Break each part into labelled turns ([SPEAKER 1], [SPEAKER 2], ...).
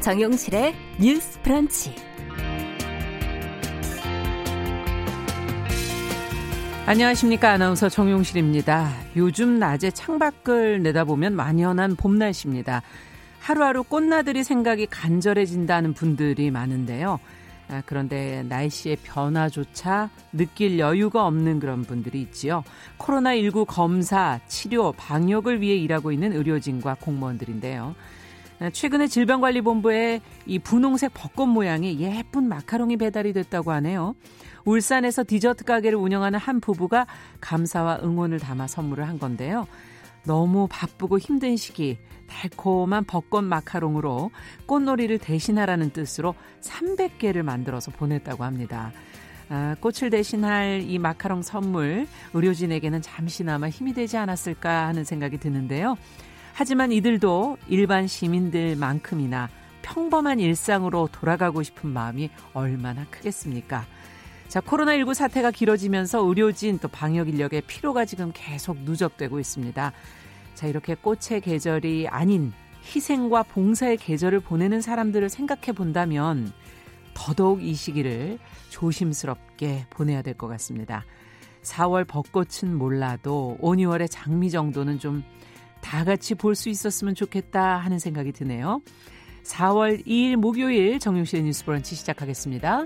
[SPEAKER 1] 정용실의 뉴스 프런치.
[SPEAKER 2] 안녕하십니까. 아나운서 정용실입니다. 요즘 낮에 창밖을 내다보면 만연한 봄 날씨입니다. 하루하루 꽃나들이 생각이 간절해진다는 분들이 많은데요. 아, 그런데 날씨의 변화조차 느낄 여유가 없는 그런 분들이 있지요. 코로나19 검사, 치료, 방역을 위해 일하고 있는 의료진과 공무원들인데요. 아, 최근에 질병관리본부에 이 분홍색 벚꽃 모양의 예쁜 마카롱이 배달이 됐다고 하네요. 울산에서 디저트 가게를 운영하는 한 부부가 감사와 응원을 담아 선물을 한 건데요. 너무 바쁘고 힘든 시기 달콤한 벚꽃 마카롱으로 꽃놀이를 대신하라는 뜻으로 300개를 만들어서 보냈다고 합니다. 아, 꽃을 대신할 이 마카롱 선물 의료진에게는 잠시나마 힘이 되지 않았을까 하는 생각이 드는데요. 하지만 이들도 일반 시민들만큼이나 평범한 일상으로 돌아가고 싶은 마음이 얼마나 크겠습니까? 자, 코로나19 사태가 길어지면서 의료진 또 방역 인력의 피로가 지금 계속 누적되고 있습니다. 자, 이렇게 꽃의 계절이 아닌 희생과 봉사의 계절을 보내는 사람들을 생각해 본다면 더더욱 이 시기를 조심스럽게 보내야 될 것 같습니다. 4월 벚꽃은 몰라도 5, 6월의 장미 정도는 좀 다 같이 볼 수 있었으면 좋겠다 하는 생각이 드네요. 4월 2일 목요일 정용실의 뉴스 브런치 시작하겠습니다.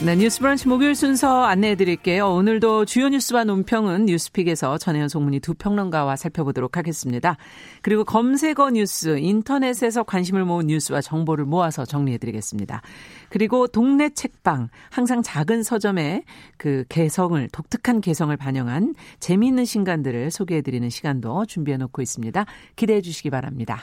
[SPEAKER 2] 네, 뉴스 브런치 목요일 순서 안내해 드릴게요. 오늘도 주요 뉴스와 논평은 뉴스픽에서 전혜연 송문희 두 평론가와 살펴보도록 하겠습니다. 그리고 검색어 뉴스, 인터넷에서 관심을 모은 뉴스와 정보를 모아서 정리해 드리겠습니다. 그리고 동네 책방, 항상 작은 서점의 그 개성을, 독특한 개성을 반영한 재미있는 신간들을 소개해 드리는 시간도 준비해 놓고 있습니다. 기대해 주시기 바랍니다.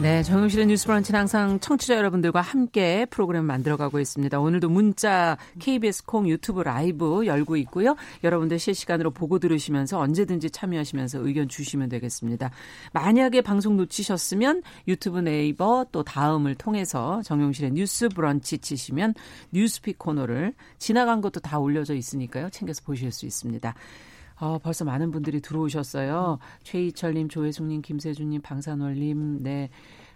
[SPEAKER 2] 네, 정용실의 뉴스 브런치는 항상 청취자 여러분들과 함께 프로그램 만들어가고 있습니다. 오늘도 문자 KBS 콩 유튜브 라이브 열고 있고요. 여러분들 실시간으로 보고 들으시면서 언제든지 참여하시면서 의견 주시면 되겠습니다. 만약에 방송 놓치셨으면 유튜브 네이버 또 다음을 통해서 정용실의 뉴스 브런치 치시면 뉴스픽 코너를 지나간 것도 다 올려져 있으니까요. 챙겨서 보실 수 있습니다. 어, 벌써 많은 분들이 들어오셨어요. 최희철님, 조혜숙님, 김세준님, 방산월님, 네,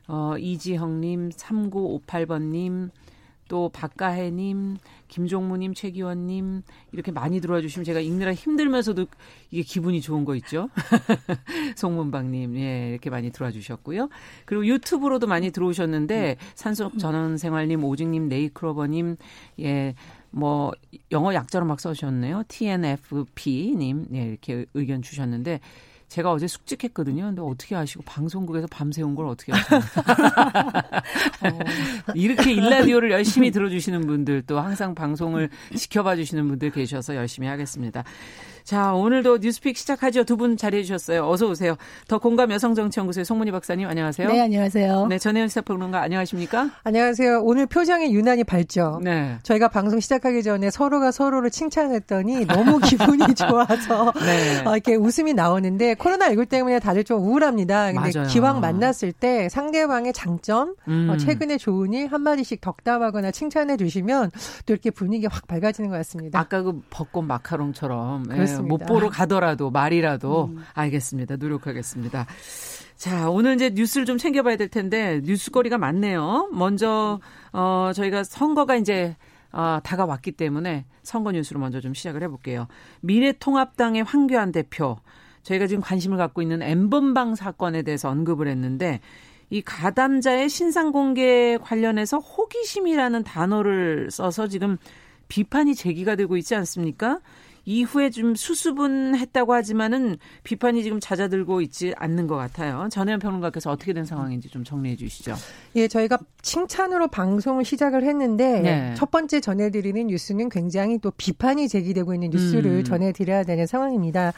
[SPEAKER 2] 어, 이지형님, 3958번님, 또 박가혜님, 김종무님, 최기원님 이렇게 많이 들어와 주시면 제가 읽느라 힘들면서도 이게 기분이 좋은 거 있죠. 송문방님, 예, 이렇게 많이 들어와 주셨고요. 그리고 유튜브로도 많이 들어오셨는데 산속 전원생활님, 오직님, 네이크로버님, 예, 뭐 영어 약자로 막 써주셨네요. TNFP님 네, 이렇게 의견 주셨는데 제가 어제 숙직했거든요. 근데 어떻게 아시고 방송국에서 밤새운 걸 어떻게? 어. 이렇게 일라디오를 열심히 들어주시는 분들 또 항상 방송을 지켜봐 주시는 분들 계셔서 열심히 하겠습니다. 자, 오늘도 뉴스픽 시작하죠. 두 분 자리해 주셨어요. 어서 오세요. 더 공감 여성정치연구소의 송문희 박사님 안녕하세요.
[SPEAKER 3] 네, 안녕하세요.
[SPEAKER 2] 네, 전혜연 시사평론가 안녕하십니까?
[SPEAKER 3] 안녕하세요. 오늘 표정이 유난히 밝죠. 네. 저희가 방송 시작하기 전에 서로가 서로를 칭찬했더니 너무 기분이 좋아서 네. 어, 이렇게 웃음이 나오는데 코로나19 때문에 다들 좀 우울합니다. 근데 맞아요. 기왕 만났을 때 상대방의 장점, 어, 음. 어, 최근에 좋은 일 한마디씩 덕담하거나 칭찬해 주시면 또 이렇게 분위기 확 밝아지는 것 같습니다.
[SPEAKER 2] 아까 그 벚꽃 마카롱처럼 네. 못 보러 가더라도 말이라도 음. 알겠습니다. 노력하겠습니다. 자, 오늘 이제 뉴스를 좀 챙겨봐야 될 텐데 뉴스거리가 많네요. 먼저 어 저희가 선거가 이제 어, 다가왔기 때문에 선거 뉴스로 먼저 좀 시작을 해볼게요. 미래통합당의 황교안 대표 저희가 지금 관심을 갖고 있는 엠번방 사건에 대해서 언급을 했는데 이 가담자의 신상 공개 관련해서 호기심이라는 단어를 써서 지금 비판이 제기가 되고 있지 않습니까? 이후에 좀 수습은 했다고 하지만은 비판이 지금 잦아들고 있지 않는 것 같아요. 전혜연 평론가께서 어떻게 된 상황인지 좀 정리해 주시죠.
[SPEAKER 3] 예, 저희가 칭찬으로 방송을 시작을 했는데 네. 첫 번째 전해드리는 뉴스는 굉장히 또 비판이 제기되고 있는 뉴스를 음. 전해드려야 되는 상황입니다.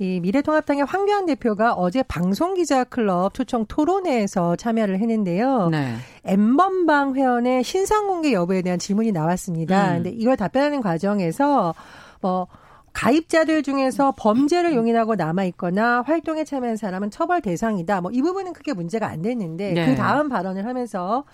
[SPEAKER 3] 이 미래통합당의 황교안 대표가 어제 방송기자클럽 초청 토론회에서 참여를 했는데요. 네. M번방 회원의 신상 공개 여부에 대한 질문이 나왔습니다. 음. 근데 이걸 답변하는 과정에서 뭐 가입자들 중에서 범죄를 용인하고 남아 있거나 활동에 참여한 사람은 처벌 대상이다. 뭐 이 부분은 크게 문제가 안 됐는데 네. 그 다음 발언을 하면서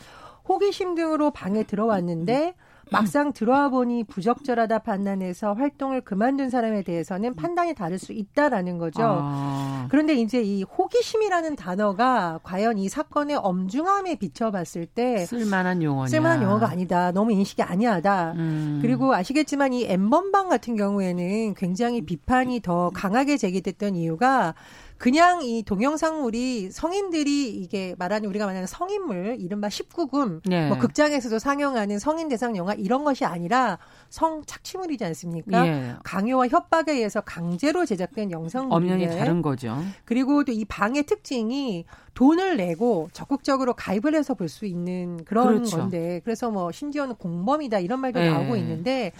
[SPEAKER 3] 호기심 등으로 방에 들어왔는데 막상 들어와 보니 부적절하다 판단해서 활동을 그만둔 사람에 대해서는 판단이 다를 수 있다라는 거죠. 아. 그런데 이제 이 호기심이라는 단어가 과연 이 사건의 엄중함에 비춰봤을 때
[SPEAKER 2] 쓸만한 용어냐
[SPEAKER 3] 쓸만한 용어가 아니다. 너무 인식이 아니하다. 음. 그리고 아시겠지만 이 엠번방 같은 경우에는 굉장히 비판이 더 강하게 제기됐던 이유가 그냥 이 동영상물이 성인들이 이게 말하는 우리가 말하는 성인물 이른바 19금 네. 뭐 극장에서도 상영하는 성인 대상 영화 이런 것이 아니라 성 착취물이지 않습니까? 예. 강요와 협박에 의해서 강제로 제작된 영상물인데
[SPEAKER 2] 엄연히 다른 거죠.
[SPEAKER 3] 그리고 또 이 방의 특징이 돈을 내고 적극적으로 가입을 해서 볼 수 있는 그런 그렇죠. 건데 그래서 뭐 심지어는 공범이다 이런 말도 예. 나오고 있는데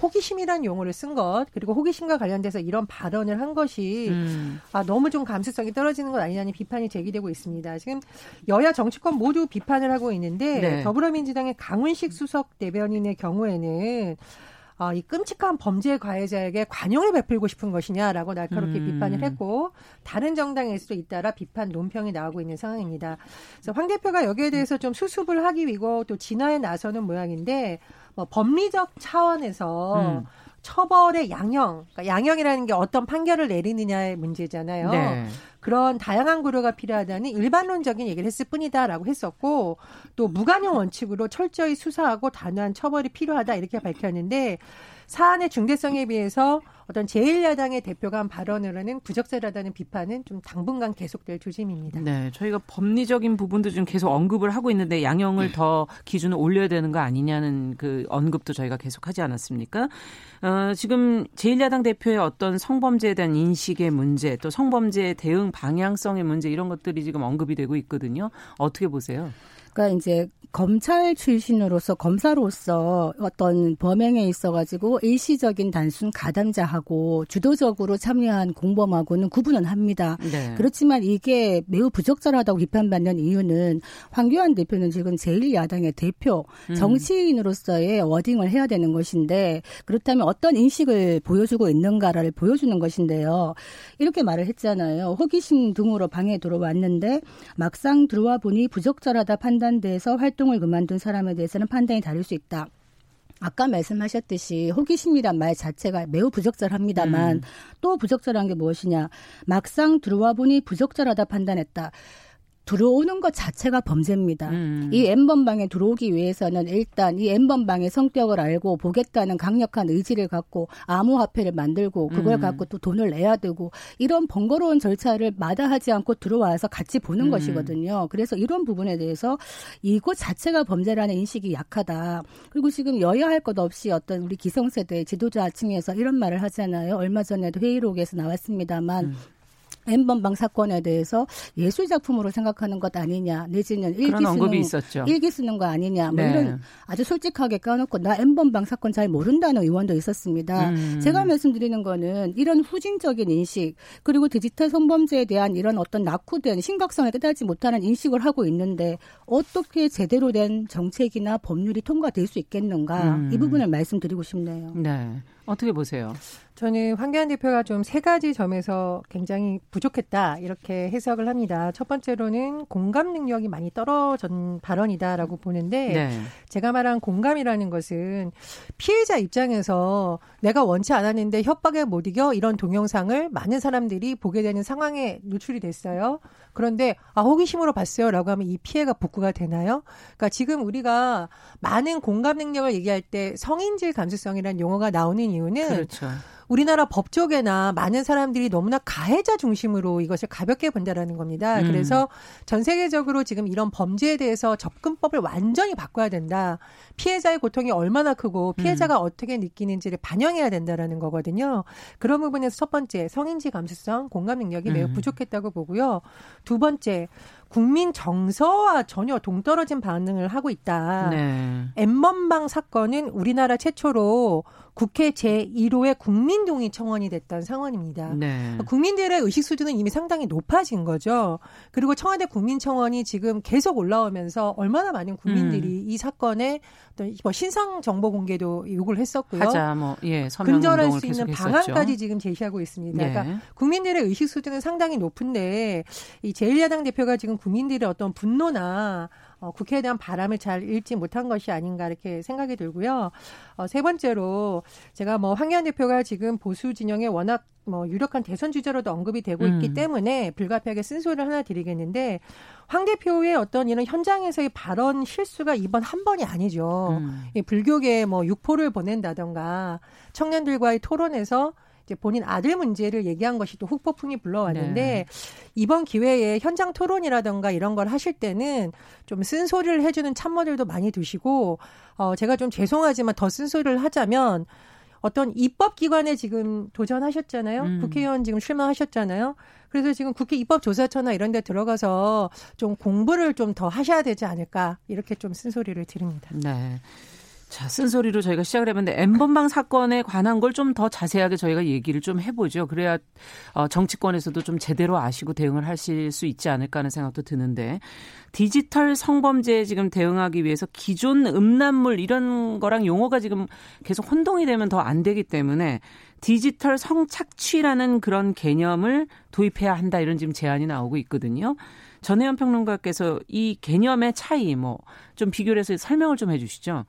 [SPEAKER 3] 호기심이란 용어를 쓴 것, 그리고 호기심과 관련돼서 이런 발언을 한 것이 음. 아, 너무 좀 감수성이 떨어지는 것 아니냐는 비판이 제기되고 있습니다. 지금 여야 정치권 모두 비판을 하고 있는데 네. 더불어민주당의 강훈식 수석 대변인의 경우에는 어, 이 끔찍한 범죄 가해자에게 관용을 베풀고 싶은 것이냐라고 날카롭게 음. 비판을 했고 다른 정당에서도 잇따라 비판 논평이 나오고 있는 상황입니다. 그래서 황 대표가 여기에 대해서 좀 수습을 하기 위고 또 진화에 나서는 모양인데 뭐 법리적 차원에서 음. 처벌의 양형, 그러니까 양형이라는 게 어떤 판결을 내리느냐의 문제잖아요. 네. 그런 다양한 고려가 필요하다는 일반론적인 얘기를 했을 뿐이다라고 했었고 또 무관용 원칙으로 철저히 수사하고 단호한 처벌이 필요하다 이렇게 밝혔는데 사안의 중대성에 비해서 어떤 제1야당의 대표가 한 발언으로는 부적절하다는 비판은 좀 당분간 계속될 조짐입니다.
[SPEAKER 2] 네, 저희가 법리적인 부분도 좀 계속 언급을 하고 있는데 양형을 더 기준을 올려야 되는 거 아니냐는 그 언급도 저희가 계속하지 않았습니까? 어, 지금 제1야당 대표의 어떤 성범죄에 대한 인식의 문제, 또 성범죄 대응 방향성의 문제 이런 것들이 지금 언급이 되고 있거든요. 어떻게 보세요?
[SPEAKER 4] 그러니까 이제 검찰 출신으로서 검사로서 어떤 범행에 있어가지고 일시적인 단순 가담자하고 주도적으로 참여한 공범하고는 구분은 합니다. 네. 그렇지만 이게 매우 부적절하다고 비판받는 이유는 황교안 대표는 지금 제1야당의 대표 음. 정치인으로서의 워딩을 해야 되는 것인데 그렇다면 어떤 인식을 보여주고 있는가를 보여주는 것인데요. 이렇게 말을 했잖아요. 호기심 등으로 방에 들어왔는데 막상 들어와 보니 부적절하다 판단 돼서 활동 활동을 그만둔 사람에 대해서는 판단이 다를 수 있다. 아까 말씀하셨듯이 호기심이란 말 자체가 매우 부적절합니다만 음. 또 부적절한 게 무엇이냐. 막상 들어와 보니 부적절하다 판단했다. 들어오는 것 자체가 범죄입니다. 음. 이 N번방에 들어오기 위해서는 일단 이 N번방의 성격을 알고 보겠다는 강력한 의지를 갖고 암호화폐를 만들고 그걸 음. 갖고 또 돈을 내야 되고 이런 번거로운 절차를 마다하지 않고 들어와서 같이 보는 음. 것이거든요. 그래서 이런 부분에 대해서 이것 자체가 범죄라는 인식이 약하다. 그리고 지금 여야 할 것 없이 어떤 우리 기성세대 지도자층에서 이런 말을 하잖아요. 얼마 전에도 회의록에서 나왔습니다만 음. 엠번방 사건에 대해서 예술 작품으로 생각하는 것 아니냐 내지는 일기 쓰는 있었죠. 일기 쓰는 거 아니냐 뭐 네. 이런 아주 솔직하게 까놓고 나 엠번방 사건 잘 모른다는 의원도 있었습니다. 음. 제가 말씀드리는 거는 이런 후진적인 인식 그리고 디지털 성범죄에 대한 이런 어떤 낙후된 심각성을 깨달지 못하는 인식을 하고 있는데 어떻게 제대로 된 정책이나 법률이 통과될 수 있겠는가 음. 이 부분을 말씀드리고 싶네요.
[SPEAKER 2] 네. 어떻게 보세요?
[SPEAKER 3] 저는 황교안 대표가 좀 세 가지 점에서 굉장히 부족했다 이렇게 해석을 합니다. 첫 번째로는 공감 능력이 많이 떨어진 발언이다라고 보는데 네. 제가 말한 공감이라는 것은 피해자 입장에서 내가 원치 않았는데 협박에 못 이겨 이런 동영상을 많은 사람들이 보게 되는 상황에 노출이 됐어요. 그런데 아 호기심으로 봤어요라고 하면 이 피해가 복구가 되나요? 그러니까 지금 우리가 많은 공감 능력을 얘기할 때 성인질 감수성이라는 용어가 나오는 이유는 그렇죠. 우리나라 법 쪽에나 많은 사람들이 너무나 가해자 중심으로 이것을 가볍게 본다라는 겁니다. 음. 그래서 전 세계적으로 지금 이런 범죄에 대해서 접근법을 완전히 바꿔야 된다. 피해자의 고통이 얼마나 크고 피해자가 음. 어떻게 느끼는지를 반영해야 된다라는 거거든요. 그런 부분에서 첫 번째 성인지 감수성, 공감 능력이 매우 음. 부족했다고 보고요. 두 번째 국민 정서와 전혀 동떨어진 반응을 하고 있다. 네. 엠번방 사건은 우리나라 최초로 국회 제1호의 국민동의 청원이 됐던 상황입니다. 네. 국민들의 의식 수준은 이미 상당히 높아진 거죠. 그리고 청와대 국민청원이 지금 계속 올라오면서 얼마나 많은 국민들이 음. 이 사건에 어떤 뭐 신상 정보 공개도 요구를 했었고요.
[SPEAKER 2] 하자, 뭐, 예,
[SPEAKER 3] 근절할 수 있는 방안까지 지금 제시하고 있습니다. 예. 그러니까 국민들의 의식 수준은 상당히 높은데 이 제1야당 대표가 지금 국민들의 어떤 분노나 어, 국회에 대한 바람을 잘 읽지 못한 것이 아닌가 이렇게 생각이 들고요. 어, 세 번째로 제가 뭐 황교안 대표가 지금 보수 진영에 워낙 뭐 유력한 대선 주자로도 언급이 되고 음. 있기 때문에 불가피하게 쓴소리를 하나 드리겠는데 황 대표의 어떤 이런 현장에서의 발언 실수가 이번 한 번이 아니죠. 음. 불교계 뭐 육포를 보낸다던가 청년들과의 토론에서 이제 본인 아들 문제를 얘기한 것이 또 훅폭풍이 불러왔는데 네. 이번 기회에 현장 토론이라던가 이런 걸 하실 때는 좀 쓴소리를 해주는 참모들도 많이 두시고 어 제가 좀 죄송하지만 더 쓴소리를 하자면 어떤 입법 기관에 지금 도전하셨잖아요. 음. 국회의원 지금 출마하셨잖아요. 그래서 지금 국회 입법조사처나 이런 데 들어가서 좀 공부를 좀 더 하셔야 되지 않을까 이렇게 좀 쓴소리를 드립니다.
[SPEAKER 2] 네. 자, 쓴소리로 저희가 시작을 해봤는데 엠번방 사건에 관한 걸 좀 더 자세하게 저희가 얘기를 좀 해보죠. 그래야 어, 정치권에서도 좀 제대로 아시고 대응을 하실 수 있지 않을까 하는 생각도 드는데 디지털 성범죄에 지금 대응하기 위해서 기존 음란물 이런 거랑 용어가 지금 계속 혼동이 되면 더 안 되기 때문에 디지털 성착취라는 그런 개념을 도입해야 한다 이런 지금 제안이 나오고 있거든요. 전혜연 평론가께서 이 개념의 차이 뭐 좀 비교를 해서 설명을 좀 해주시죠.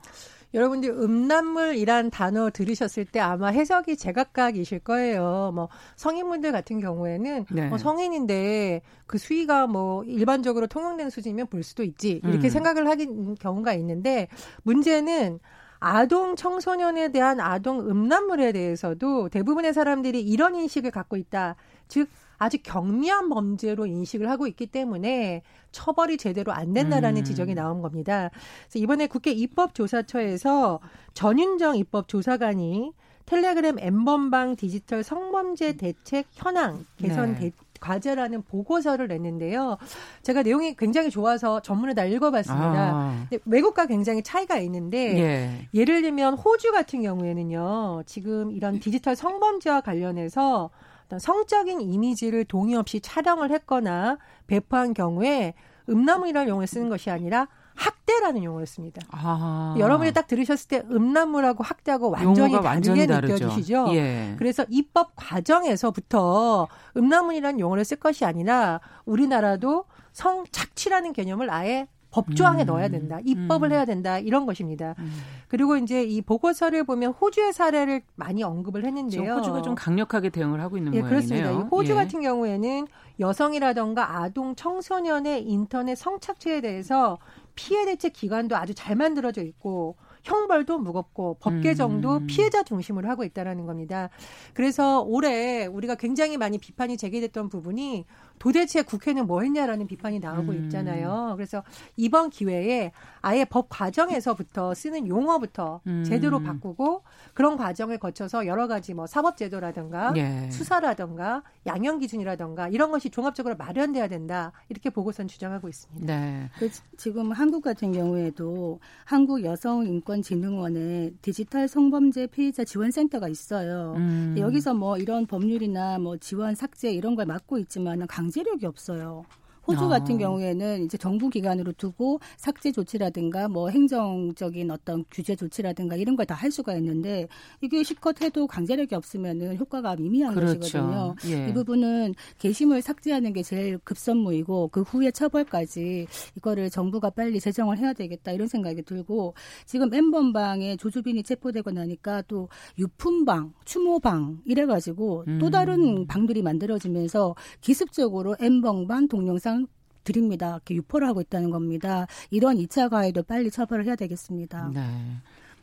[SPEAKER 3] 여러분들 음란물이란 단어 들으셨을 때 아마 해석이 제각각이실 거예요. 뭐 성인분들 같은 경우에는 네. 뭐 성인인데 그 수위가 뭐 일반적으로 통용되는 수준이면 볼 수도 있지 이렇게 음. 생각을 하긴 경우가 있는데 문제는 아동 청소년에 대한 아동 음란물에 대해서도 대부분의 사람들이 이런 인식을 갖고 있다. 즉 아주 경미한 범죄로 인식을 하고 있기 때문에 처벌이 제대로 안 된다라는 음. 지적이 나온 겁니다. 그래서 이번에 국회 입법조사처에서 전윤정 입법조사관이 텔레그램 엠번방 디지털 성범죄 대책 현황 개선 네. 대, 과제라는 보고서를 냈는데요. 제가 내용이 굉장히 좋아서 전문을 다 읽어봤습니다. 아. 외국과 굉장히 차이가 있는데 예. 를 들면 호주 같은 경우에는요. 지금 이런 디지털 성범죄와 관련해서 어떤 성적인 이미지를 동의 없이 촬영을 했거나 배포한 경우에 음란물이라는 용어를 쓰는 것이 아니라 학대라는 용어를 씁니다. 아. 여러분이 딱 들으셨을 때 음란물하고 학대하고 완전히 다르게 완전히 느껴지시죠? 예. 그래서 입법 과정에서부터 음란물이라는 용어를 쓸 것이 아니라 우리나라도 성착취라는 개념을 아예 법조항에 음. 넣어야 된다. 입법을 음. 해야 된다. 이런 것입니다. 음. 그리고 이제 이 보고서를 보면 호주의 사례를 많이 언급을 했는데요.
[SPEAKER 2] 호주가 좀 강력하게 대응을 하고 있는 예, 모양이네요.
[SPEAKER 3] 그렇습니다. 호주 예. 같은 경우에는 여성이라던가 아동 청소년의 인터넷 성착취에 대해서 피해 대책 기관도 아주 잘 만들어져 있고 형벌도 무겁고 법 개정도 음. 피해자 중심으로 하고 있다라는 겁니다. 그래서 올해 우리가 굉장히 많이 비판이 제기됐던 부분이 도대체 국회는 뭐 했냐라는 비판이 나오고 음. 있잖아요. 그래서 이번 기회에 아예 법 과정에서부터 쓰는 용어부터 음. 제대로 바꾸고 그런 과정을 거쳐서 여러 가지 뭐 사법제도라든가 예. 수사라든가 양형 기준이라든가 이런 것이 종합적으로 마련돼야 된다 이렇게 보고선 주장하고 있습니다. 네.
[SPEAKER 4] 그 지금 한국 같은 경우에도 한국 여성인권진흥원에 디지털 성범죄 피해자 지원센터가 있어요. 음. 여기서 뭐 이런 법률이나 뭐 지원 삭제 이런 걸 맡고 있지만 강 강제력이 없어요. 호주 아. 같은 경우에는 이제 정부 기관으로 두고 삭제 조치라든가 뭐 행정적인 어떤 규제 조치라든가 이런 걸 다 할 수가 있는데 이게 실컷 해도 강제력이 없으면은 효과가 미미한 그렇죠. 것이거든요. 예. 이 부분은 게시물 삭제하는 게 제일 급선무이고 그 후에 처벌까지 이거를 정부가 빨리 제정을 해야 되겠다 이런 생각이 들고 지금 엠번방에 조주빈이 체포되고 나니까 또 유품방, 추모방 이래가지고 음. 또 다른 방들이 만들어지면서 기습적으로 엠번방 동영상 드립니다. 이렇게 유포를 하고 있다는 겁니다. 이런 2차 가해도 빨리 처벌을 해야 되겠습니다. 네.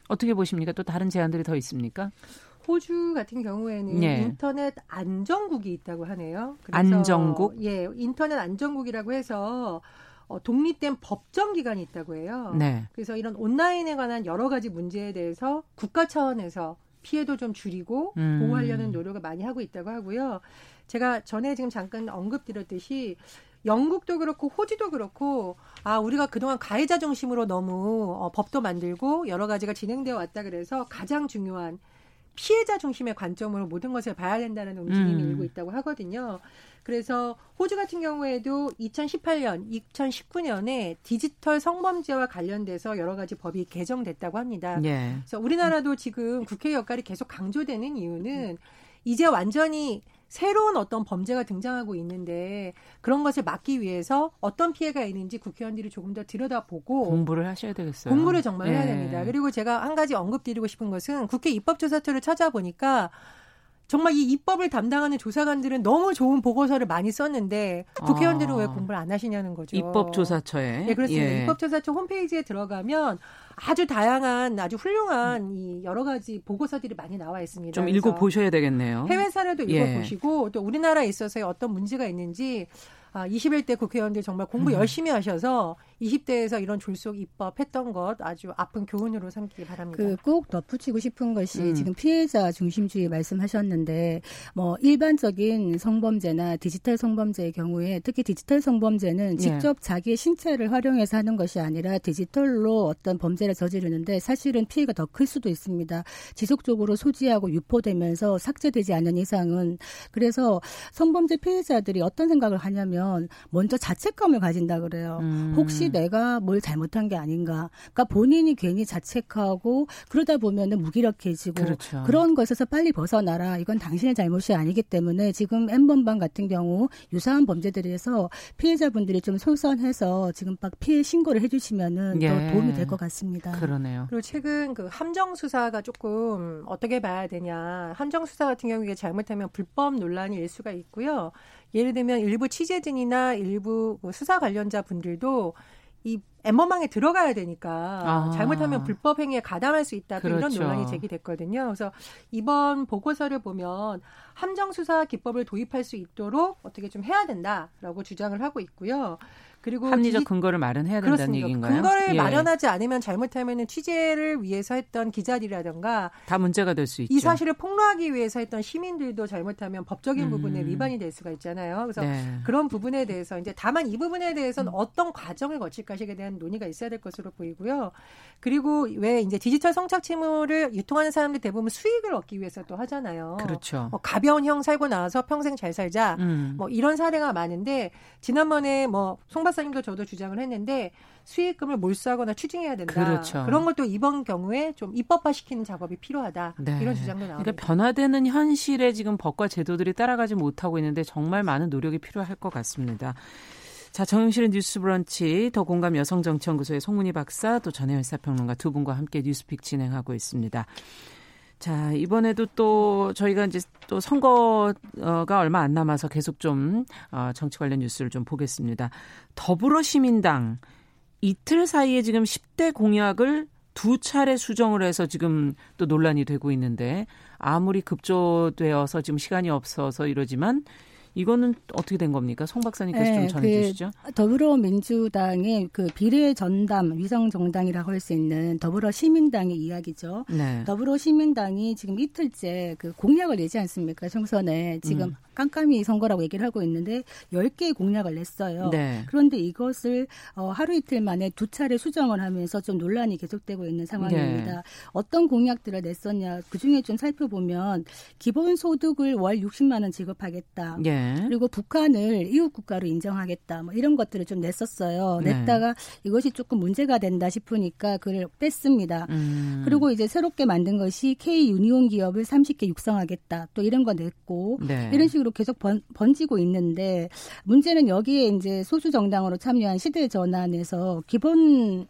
[SPEAKER 2] 어떻게 보십니까? 또 다른 제안들이 더 있습니까?
[SPEAKER 3] 호주 같은 경우에는 예. 인터넷 안정국이 있다고 하네요.
[SPEAKER 2] 안정국?
[SPEAKER 3] 예, 인터넷 안정국이라고 해서 어, 독립된 법정 기관이 있다고 해요. 네. 그래서 이런 온라인에 관한 여러 가지 문제에 대해서 국가 차원에서 피해도 좀 줄이고 음. 보호하려는 노력을 많이 하고 있다고 하고요. 제가 전에 지금 잠깐 언급드렸듯이 영국도 그렇고 호주도 그렇고 아 우리가 그동안 가해자 중심으로 너무 어, 법도 만들고 여러 가지가 진행되어 왔다 그래서 가장 중요한 피해자 중심의 관점으로 모든 것을 봐야 된다는 움직임이 음. 일고 있다고 하거든요. 그래서 호주 같은 경우에도 2018년, 2019년에 디지털 성범죄와 관련돼서 여러 가지 법이 개정됐다고 합니다. 예. 그래서 우리나라도 지금 국회 역할이 계속 강조되는 이유는 이제 완전히 새로운 어떤 범죄가 등장하고 있는데 그런 것을 막기 위해서 어떤 피해가 있는지 국회의원들이 조금 더 들여다보고
[SPEAKER 2] 공부를 하셔야 되겠어요.
[SPEAKER 3] 공부를 정말 네. 해야 됩니다. 그리고 제가 한 가지 언급드리고 싶은 것은 국회 입법조사처를 찾아보니까 정말 이 입법을 담당하는 조사관들은 너무 좋은 보고서를 많이 썼는데 국회의원들은 아. 왜 공부를 안 하시냐는 거죠.
[SPEAKER 2] 입법조사처에.
[SPEAKER 3] 네, 그렇습니다. 예. 입법조사처 홈페이지에 들어가면 아주 다양한 아주 훌륭한 이 여러 가지 보고서들이 많이 나와 있습니다.
[SPEAKER 2] 좀 읽어 보셔야 되겠네요.
[SPEAKER 3] 해외 사례도 읽어 보시고 예. 또 우리나라에 있어서의 어떤 문제가 있는지 아, 21대 국회의원들 정말 공부 음. 열심히 하셔서 20대에서 이런 졸속 입법했던 것 아주 아픈 교훈으로 삼기 바랍니다.
[SPEAKER 4] 그 꼭 덧붙이고 싶은 것이 음. 지금 피해자 중심주의 말씀하셨는데 뭐 일반적인 성범죄나 디지털 성범죄의 경우에 특히 디지털 성범죄는 네. 직접 네. 자기의 신체를 활용해서 하는 것이 아니라 디지털로 어떤 범죄를 저지르는데 사실은 피해가 더 클 수도 있습니다. 지속적으로 소지하고 유포되면서 삭제되지 않는 이상은 그래서 성범죄 피해자들이 어떤 생각을 하냐면 먼저 자책감을 가진다 그래요. 음. 혹시 내가 뭘 잘못한 게 아닌가. 그러니까 본인이 괜히 자책하고 그러다 보면은 무기력해지고 그렇죠. 그런 것에서 빨리 벗어나라. 이건 당신의 잘못이 아니기 때문에 지금 엠번방 같은 경우 유사한 범죄들에서 피해자분들이 좀 솔선해서 지금 막 피해 신고를 해주시면은 예. 더 도움이 될 것 같습니다.
[SPEAKER 2] 그러네요.
[SPEAKER 3] 그리고 최근 그 함정 수사가 조금 어떻게 봐야 되냐. 함정 수사 같은 경우에 잘못하면 불법 논란이 일 수가 있고요. 예를 들면 일부 취재진이나 일부 그 수사 관련자 분들도 이 엠버망에 들어가야 되니까 아. 잘못하면 불법 행위에 가담할 수 있다 그렇죠. 이런 논란이 제기됐거든요. 그래서 이번 보고서를 보면 함정 수사 기법을 도입할 수 있도록 어떻게 좀 해야 된다라고 주장을 하고 있고요.
[SPEAKER 2] 그리고 합리적 이, 근거를 마련해야 된다는 그렇습니다. 얘기인가요?
[SPEAKER 3] 근거를 예. 마련하지 않으면 잘못하면은 취재를 위해서 했던 기자들이라든가
[SPEAKER 2] 다 문제가 될 수 있죠.
[SPEAKER 3] 이 사실을 폭로하기 위해서 했던 시민들도 잘못하면 법적인 음. 부분에 위반이 될 수가 있잖아요. 그래서 네. 그런 부분에 대해서 이제 다만 이 부분에 대해서는 음. 어떤 과정을 거칠 것에 대한 논의가 있어야 될 것으로 보이고요. 그리고 왜 이제 디지털 성착취물을 유통하는 사람들 대부분 수익을 얻기 위해서 또 하잖아요.
[SPEAKER 2] 그렇죠.
[SPEAKER 3] 뭐 가벼운 형 살고 나와서 평생 잘 살자. 음. 뭐 이런 사례가 많은데 지난번에 뭐송 박 사님도 저도 주장을 했는데 수익금을 몰수하거나 추징해야 된다. 그렇죠. 그런 걸또 이번 경우에 좀 입법화시키는 작업이 필요하다. 네. 이런 주장도 나옵니다.
[SPEAKER 2] 그러니까 변화되는 현실에 지금 법과 제도들이 따라가지 못하고 있는데 정말 많은 노력이 필요할 것 같습니다. 자, 정영실의 뉴스 브런치, 더 공감 여성정치연구소의 송문희 박사, 또 전혜연 사평론가 두 분과 함께 뉴스픽 진행하고 있습니다. 자, 이번에도 또 저희가 이제 또 선거가 얼마 안 남아서 계속 좀 어, 정치 관련 뉴스를 좀 보겠습니다. 더불어시민당 이틀 사이에 지금 10대 공약을 두 차례 수정을 해서 지금 또 논란이 되고 있는데 아무리 급조되어서 지금 시간이 없어서 이러지만 이거는 어떻게 된 겁니까? 송 박사님께서 네, 좀 전해 그 주시죠.
[SPEAKER 4] 더불어민주당의 그 비례 전담 위성 정당이라고 할 수 있는 더불어 시민당의 이야기죠. 네. 더불어 시민당이 지금 이틀째 그 공약을 내지 않습니까? 총선에 지금 음. 깜깜이 선거라고 얘기를 하고 있는데 10개의 공약을 냈어요. 네. 그런데 이것을 어, 하루 이틀 만에 두 차례 수정을 하면서 좀 논란이 계속되고 있는 상황입니다. 네. 어떤 공약들을 냈었냐 그중에 좀 살펴보면 기본소득을 월 60만 원 지급하겠다. 네. 그리고 북한을 이웃 국가로 인정하겠다. 뭐 이런 것들을 좀 냈었어요. 네. 냈다가 이것이 조금 문제가 된다 싶으니까 그를 뺐습니다. 음. 그리고 이제 새롭게 만든 것이 K 유니온 기업을 30개 육성하겠다. 또 이런 거 냈고 네. 이런 식으로 계속 번, 번지고 있는데 문제는 여기에 이제 소수 정당으로 참여한 시대 전환에서 기본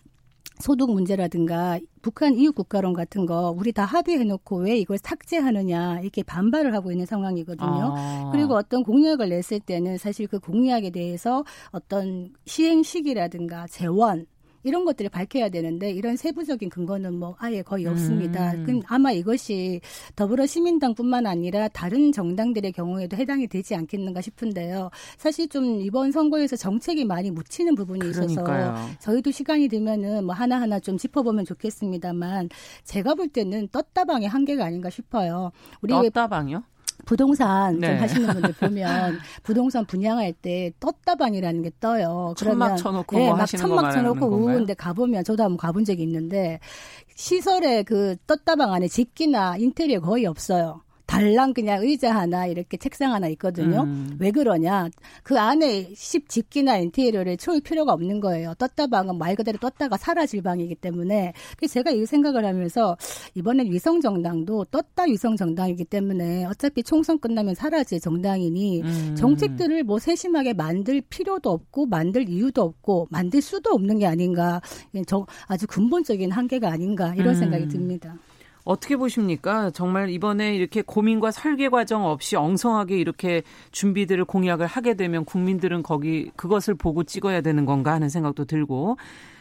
[SPEAKER 4] 소득 문제라든가 북한 이웃 국가론 같은 거 우리 다 합의해놓고 왜 이걸 삭제하느냐 이렇게 반발을 하고 있는 상황이거든요. 아. 그리고 어떤 공약을 냈을 때는 사실 그 공약에 대해서 어떤 시행 시기라든가 재원 이런 것들을 밝혀야 되는데 이런 세부적인 근거는 뭐 아예 거의 없습니다. 음. 그럼 아마 이것이 더불어 시민당뿐만 아니라 다른 정당들의 경우에도 해당이 되지 않겠는가 싶은데요. 사실 좀 이번 선거에서 정책이 많이 묻히는 부분이 그러니까요. 있어서 저희도 시간이 되면은 뭐 하나하나 좀 짚어보면 좋겠습니다만 제가 볼 때는 떴다방의 한계가 아닌가 싶어요.
[SPEAKER 2] 우리 떴다방요?
[SPEAKER 4] 부동산 네. 좀 하시는 분들 보면 부동산 분양할 때 떴다방이라는 게 떠요.
[SPEAKER 2] 그러면 천막 쳐놓고 네,
[SPEAKER 4] 막 천막 쳐놓고 우는데 가보면 저도 한번 가본 적이 있는데 시설에 그 떴다방 안에 집기나 인테리어 거의 없어요. 달랑 그냥 의자 하나 이렇게 책상 하나 있거든요. 음. 왜 그러냐? 그 안에 십 집기나 인테리어를 채울 필요가 없는 거예요. 떴다 방은 말 그대로 떴다가 사라질 방이기 때문에 그래서 제가 이 생각을 하면서 이번엔 위성 정당도 떴다 위성 정당이기 때문에 어차피 총선 끝나면 사라질 정당이니 음. 정책들을 뭐 세심하게 만들 필요도 없고 만들 이유도 없고 만들 수도 없는 게 아닌가. 저 아주 근본적인 한계가 아닌가 이런 음. 생각이 듭니다.
[SPEAKER 2] 어떻게 보십니까? 정말 이번에 이렇게 고민과 설계 과정 없이 엉성하게 이렇게 준비들을 공약을 하게 되면 국민들은 거기 그것을 보고 찍어야 되는 건가 하는 생각도 들고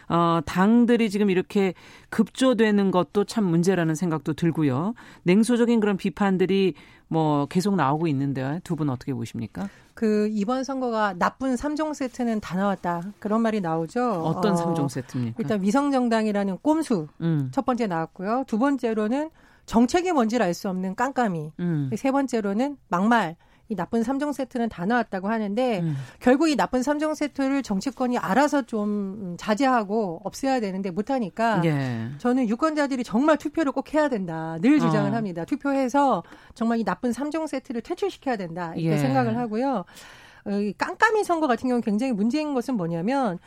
[SPEAKER 2] 어, 당들이 지금 이렇게 급조되는 것도 참 문제라는 생각도 들고요. 냉소적인 그런 비판들이 뭐 계속 나오고 있는데 두 분 어떻게 보십니까?
[SPEAKER 3] 그 이번 선거가 나쁜 3종 세트는 다 나왔다. 그런 말이 나오죠.
[SPEAKER 2] 어떤 어, 3종 세트입니까?
[SPEAKER 3] 일단 위성 정당이라는 꼼수 음. 첫 번째 나왔고요. 두 번째로는 정책이 뭔지를 알 수 없는 깜깜이. 음. 세 번째로는 막말. 이 나쁜 삼종 세트는 다 나왔다고 하는데 음. 결국 이 나쁜 삼종 세트를 정치권이 알아서 좀 자제하고 없애야 되는데 못하니까 예. 저는 유권자들이 정말 투표를 꼭 해야 된다 늘 주장을 어. 합니다. 투표해서 정말 이 나쁜 삼종 세트를 퇴출시켜야 된다 이렇게 예. 생각을 하고요. 어, 이 깜깜이 선거 같은 경우는 굉장히 문제인 것은 뭐냐면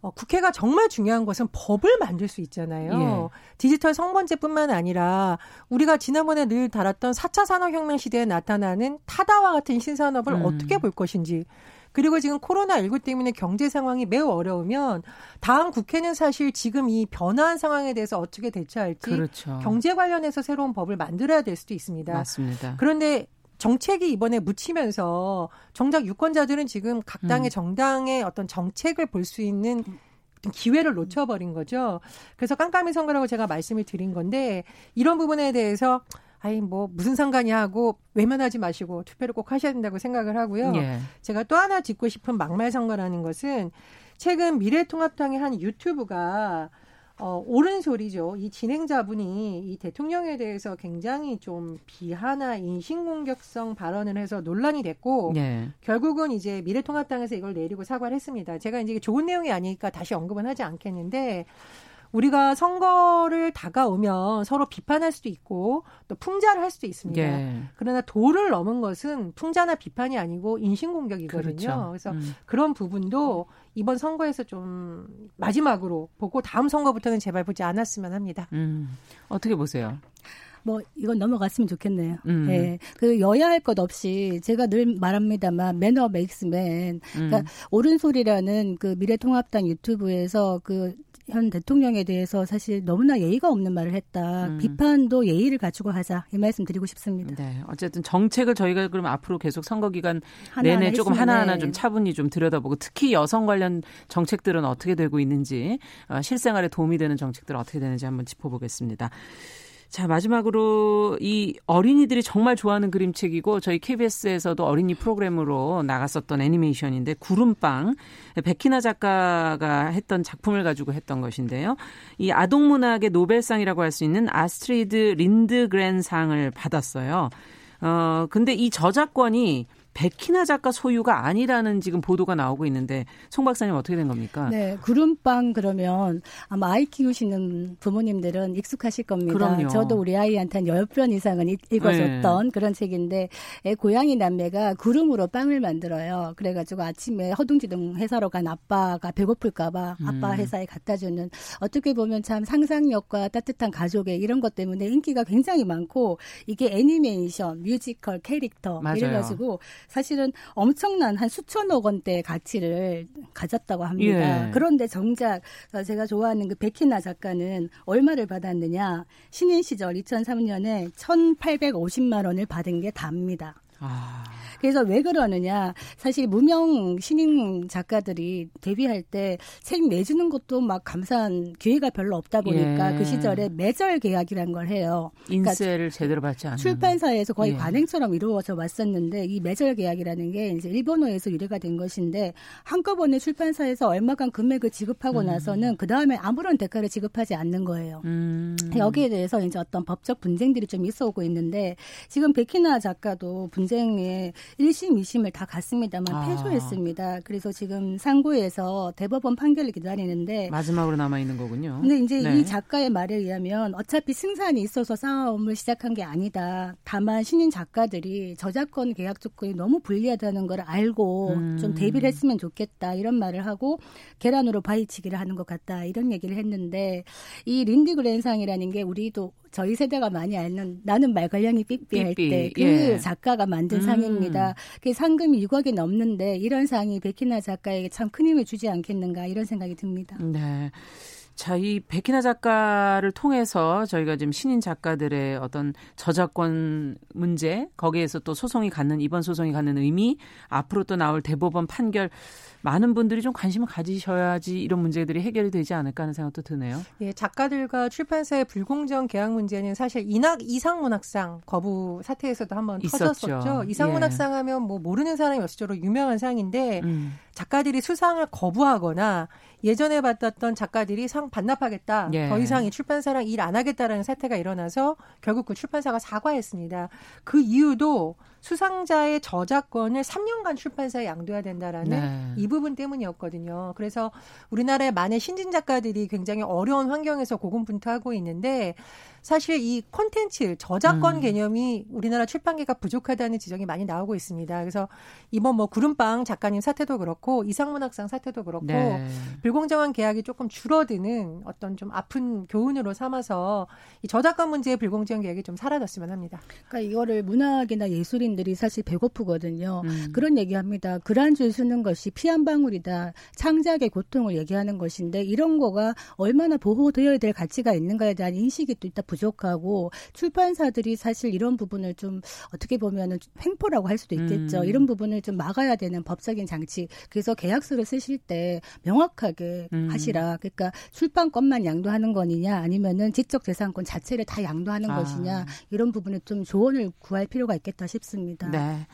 [SPEAKER 3] 어, 국회가 정말 중요한 것은 법을 만들 수 있잖아요. 예. 디지털 성범죄뿐만 아니라 우리가 지난번에 늘 다뤘던 4차 산업혁명 시대에 나타나는 타다와 같은 신산업을 음. 어떻게 볼 것인지 그리고 지금 코로나19 때문에 경제 상황이 매우 어려우면 다음 국회는 사실 지금 이 변화한 상황에 대해서 어떻게 대처할지 그렇죠. 경제 관련해서 새로운 법을 만들어야 될 수도 있습니다.
[SPEAKER 2] 맞습니다.
[SPEAKER 3] 그런데 정책이 이번에 묻히면서 정작 유권자들은 지금 각 당의 음. 정당의 어떤 정책을 볼 수 있는 기회를 놓쳐버린 거죠. 그래서 깜깜이 선거라고 제가 말씀을 드린 건데 이런 부분에 대해서 아이 뭐 무슨 상관이 하고 외면하지 마시고 투표를 꼭 하셔야 된다고 생각을 하고요. 예. 제가 또 하나 짚고 싶은 막말 선거라는 것은 최근 미래통합당의 한 유튜브가 어, 옳은 소리죠. 이 진행자분이 이 대통령에 대해서 굉장히 좀 비하나 인신공격성 발언을 해서 논란이 됐고, 네. 결국은 이제 미래통합당에서 이걸 내리고 사과를 했습니다. 제가 이제 좋은 내용이 아니니까 다시 언급은 하지 않겠는데, 우리가 선거를 다가오면 서로 비판할 수도 있고 또 풍자를 할 수도 있습니다. 예. 그러나 도를 넘은 것은 풍자나 비판이 아니고 인신공격이거든요. 그렇죠. 그래서 음. 그런 부분도 이번 선거에서 좀 마지막으로 보고 다음 선거부터는 제발 보지 않았으면 합니다. 음.
[SPEAKER 2] 어떻게 보세요?
[SPEAKER 4] 뭐 이건 넘어갔으면 좋겠네요. 음. 예. 그 여야 할 것 없이 제가 늘 말합니다만 매너 메이크스맨. 그러니까 음. 옳은 소리라는 그 미래통합당 유튜브에서 그 현 대통령에 대해서 사실 너무나 예의가 없는 말을 했다. 음. 비판도 예의를 갖추고 하자. 이 말씀 드리고 싶습니다.
[SPEAKER 2] 네. 어쨌든 정책을 저희가 그럼 앞으로 계속 선거 기간 내내 조금 하나하나 좀 차분히 좀 들여다보고 특히 여성 관련 정책들은 어떻게 되고 있는지 어, 실생활에 도움이 되는 정책들은 어떻게 되는지 한번 짚어보겠습니다. 자, 마지막으로 이 어린이들이 정말 좋아하는 그림책이고 저희 KBS에서도 어린이 프로그램으로 나갔었던 애니메이션인데 구름빵 백희나 작가가 했던 작품을 가지고 했던 것인데요. 이 아동 문학의 노벨상이라고 할 수 있는 아스트리드 린드그랜상을 받았어요. 어, 근데 이 저작권이 백희나 작가 소유가 아니라는 지금 보도가 나오고 있는데 송 박사님 어떻게 된 겁니까?
[SPEAKER 4] 네, 구름빵 그러면 아마 아이 키우시는 부모님들은 익숙하실 겁니다. 그럼요. 저도 우리 아이한테 한 10편 이상은 읽어줬던 네. 그런 책인데 애 고양이 남매가 구름으로 빵을 만들어요. 그래가지고 아침에 허둥지둥 회사로 간 아빠가 배고플까봐 아빠 음. 회사에 갖다 주는 어떻게 보면 참 상상력과 따뜻한 가족의 이런 것 때문에 인기가 굉장히 많고 이게 애니메이션, 뮤지컬, 캐릭터 맞아요. 이래가지고 사실은 엄청난 한 수천억 원대 가치를 가졌다고 합니다. 예. 그런데 정작 제가 좋아하는 그 베키나 작가는 얼마를 받았느냐? 신인 시절 2003년에 1,850만 원을 받은 게 답니다. 아. 그래서 왜 그러느냐. 사실 무명 신인 작가들이 데뷔할 때 책 내주는 것도 막 감사한 기회가 별로 없다 보니까 예. 그 시절에 매절 계약이라는 걸 해요.
[SPEAKER 2] 그러니까 인세를 제대로 받지 않는.
[SPEAKER 4] 출판사에서 거의 예. 관행처럼 이루어져 왔었는데 이 매절 계약이라는 게 이제 일본어에서 유래가 된 것인데 한꺼번에 출판사에서 얼마간 금액을 지급하고 음. 나서는 그 다음에 아무런 대가를 지급하지 않는 거예요. 음. 여기에 대해서 이제 어떤 법적 분쟁들이 좀 있어 오고 있는데 지금 백희나 작가도 분 쟁에 1심, 2심을 다 갔습니다만 아. 패소했습니다. 그래서 지금 상고에서 대법원 판결을 기다리는데
[SPEAKER 2] 마지막으로 남아 있는 거군요.
[SPEAKER 4] 근데 이제 네. 이 작가의 말에 의하면 어차피 승산이 있어서 싸움을 시작한 게 아니다. 다만 신인 작가들이 저작권 계약 조건이 너무 불리하다는 걸 알고 음. 좀 대비를 했으면 좋겠다 이런 말을 하고 계란으로 바위치기를 하는 것 같다 이런 얘기를 했는데 이 린디 그랜상이라는 게 우리도 저희 세대가 많이 아는 나는 말괄량이 삐삐 할 때그 예. 작가가 만든 음. 상입니다. 그 상금이 6억이 넘는데 이런 상이 백희나 작가에게 참 큰 힘을 주지 않겠는가 이런 생각이 듭니다.
[SPEAKER 2] 네. 자, 이 백희나 작가를 통해서 저희가 지금 신인 작가들의 어떤 저작권 문제, 거기에서 또 소송이 갖는, 이번 소송이 갖는 의미, 앞으로 또 나올 대법원 판결, 많은 분들이 좀 관심을 가지셔야지 이런 문제들이 해결이 되지 않을까 하는 생각도 드네요.
[SPEAKER 3] 예, 작가들과 출판사의 불공정 계약 문제는 사실 이낙 이상문학상 거부 사태에서도 한번 있었죠. 터졌었죠. 이상문학상 예. 하면 뭐 모르는 사람이 없을 정도로 유명한 상인데 음. 작가들이 수상을 거부하거나 예전에 받았던 작가들이 상 반납하겠다. 예. 더 이상 이 출판사랑 일 안 하겠다라는 사태가 일어나서 결국 그 출판사가 사과했습니다. 그 이유도 수상자의 저작권을 3년간 출판사에 양도해야 된다라는 네. 이 부분 때문이었거든요. 그래서 우리나라의 많은 신진 작가들이 굉장히 어려운 환경에서 고군분투하고 있는데 사실 이 콘텐츠 저작권 음. 개념이 우리나라 출판계가 부족하다는 지적이 많이 나오고 있습니다. 그래서 이번 뭐 구름빵 작가님 사태도 그렇고 이상문학상 사태도 그렇고 네. 불공정한 계약이 조금 줄어드는 어떤 좀 아픈 교훈으로 삼아서 이 저작권 문제의 불공정 계약이 좀 사라졌으면 합니다.
[SPEAKER 4] 그러니까 이거를 문학이나 예술인 들이 사실 배고프거든요. 음. 그런 얘기합니다. 그란줄 쓰는 것이 피 한 방울이다. 창작의 고통을 얘기하는 것인데 이런 거가 얼마나 보호되어야 될 가치가 있는가에 대한 인식이 또 있다 부족하고 출판사들이 사실 이런 부분을 좀 어떻게 보면은 횡포라고 할 수도 있겠죠. 음. 이런 부분을 좀 막아야 되는 법적인 장치. 그래서 계약서를 쓰실 때 명확하게 음. 하시라. 그러니까 출판권만 양도하는 거느냐 아니면은 지적 재산권 자체를 다 양도하는 아. 것이냐 이런 부분에 좀 조언을 구할 필요가 있겠다 싶습니다.
[SPEAKER 2] 네.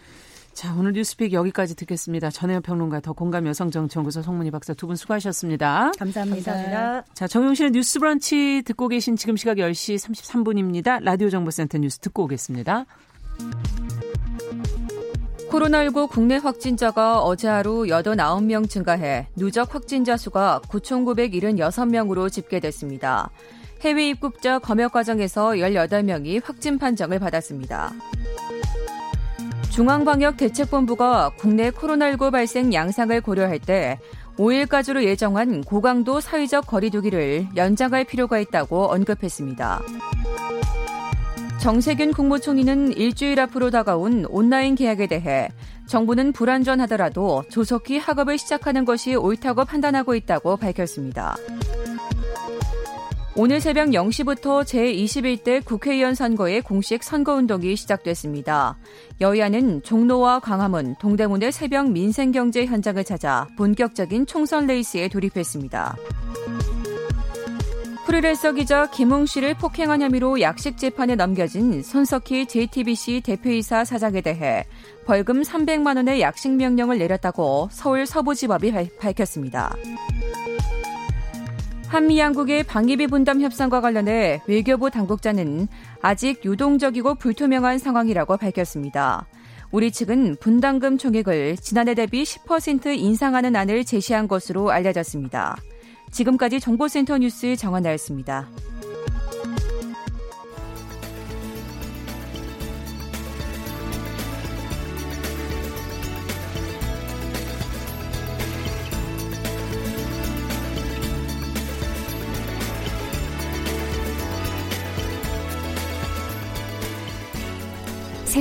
[SPEAKER 2] 자, 오늘 뉴스픽 여기까지 듣겠습니다. 전혜연 평론가, 더 공감 여성정치연구소 송문희 박사 두 분 수고하셨습니다.
[SPEAKER 4] 감사합니다. 감사합니다.
[SPEAKER 2] 자, 정용실의 뉴스 브런치 듣고 계신 지금 시각 10시 33분입니다. 라디오 정보센터 뉴스 듣고 오겠습니다.
[SPEAKER 1] 코로나19 국내 확진자가 어제 하루 89명 증가해 누적 확진자 수가 9,976명으로 집계됐습니다. 해외 입국자 검역 과정에서 18명이 확진 판정을 받았습니다. 중앙방역대책본부가 국내 코로나19 발생 양상을 고려할 때 5일까지로 예정한 고강도 사회적 거리두기를 연장할 필요가 있다고 언급했습니다. 정세균 국무총리는 일주일 앞으로 다가온 온라인 계약에 대해 정부는 불안전하더라도 조속히 학업을 시작하는 것이 옳다고 판단하고 있다고 밝혔습니다. 오늘 새벽 0시부터 제21대 국회의원 선거의 공식 선거운동이 시작됐습니다. 여야는 종로와 광화문, 동대문의 새벽 민생경제 현장을 찾아 본격적인 총선 레이스에 돌입했습니다. 프리랜서 기자 김웅 씨를 폭행한 혐의로 약식 재판에 넘겨진 손석희 JTBC 대표이사 사장에 대해 벌금 300만 원의 약식 명령을 내렸다고 서울 서부지법이 밝혔습니다. 한미 양국의 방위비 분담 협상과 관련해 외교부 당국자는 아직 유동적이고 불투명한 상황이라고 밝혔습니다. 우리 측은 분담금 총액을 지난해 대비 10% 인상하는 안을 제시한 것으로 알려졌습니다. 지금까지 정보센터 뉴스 정원나였습니다.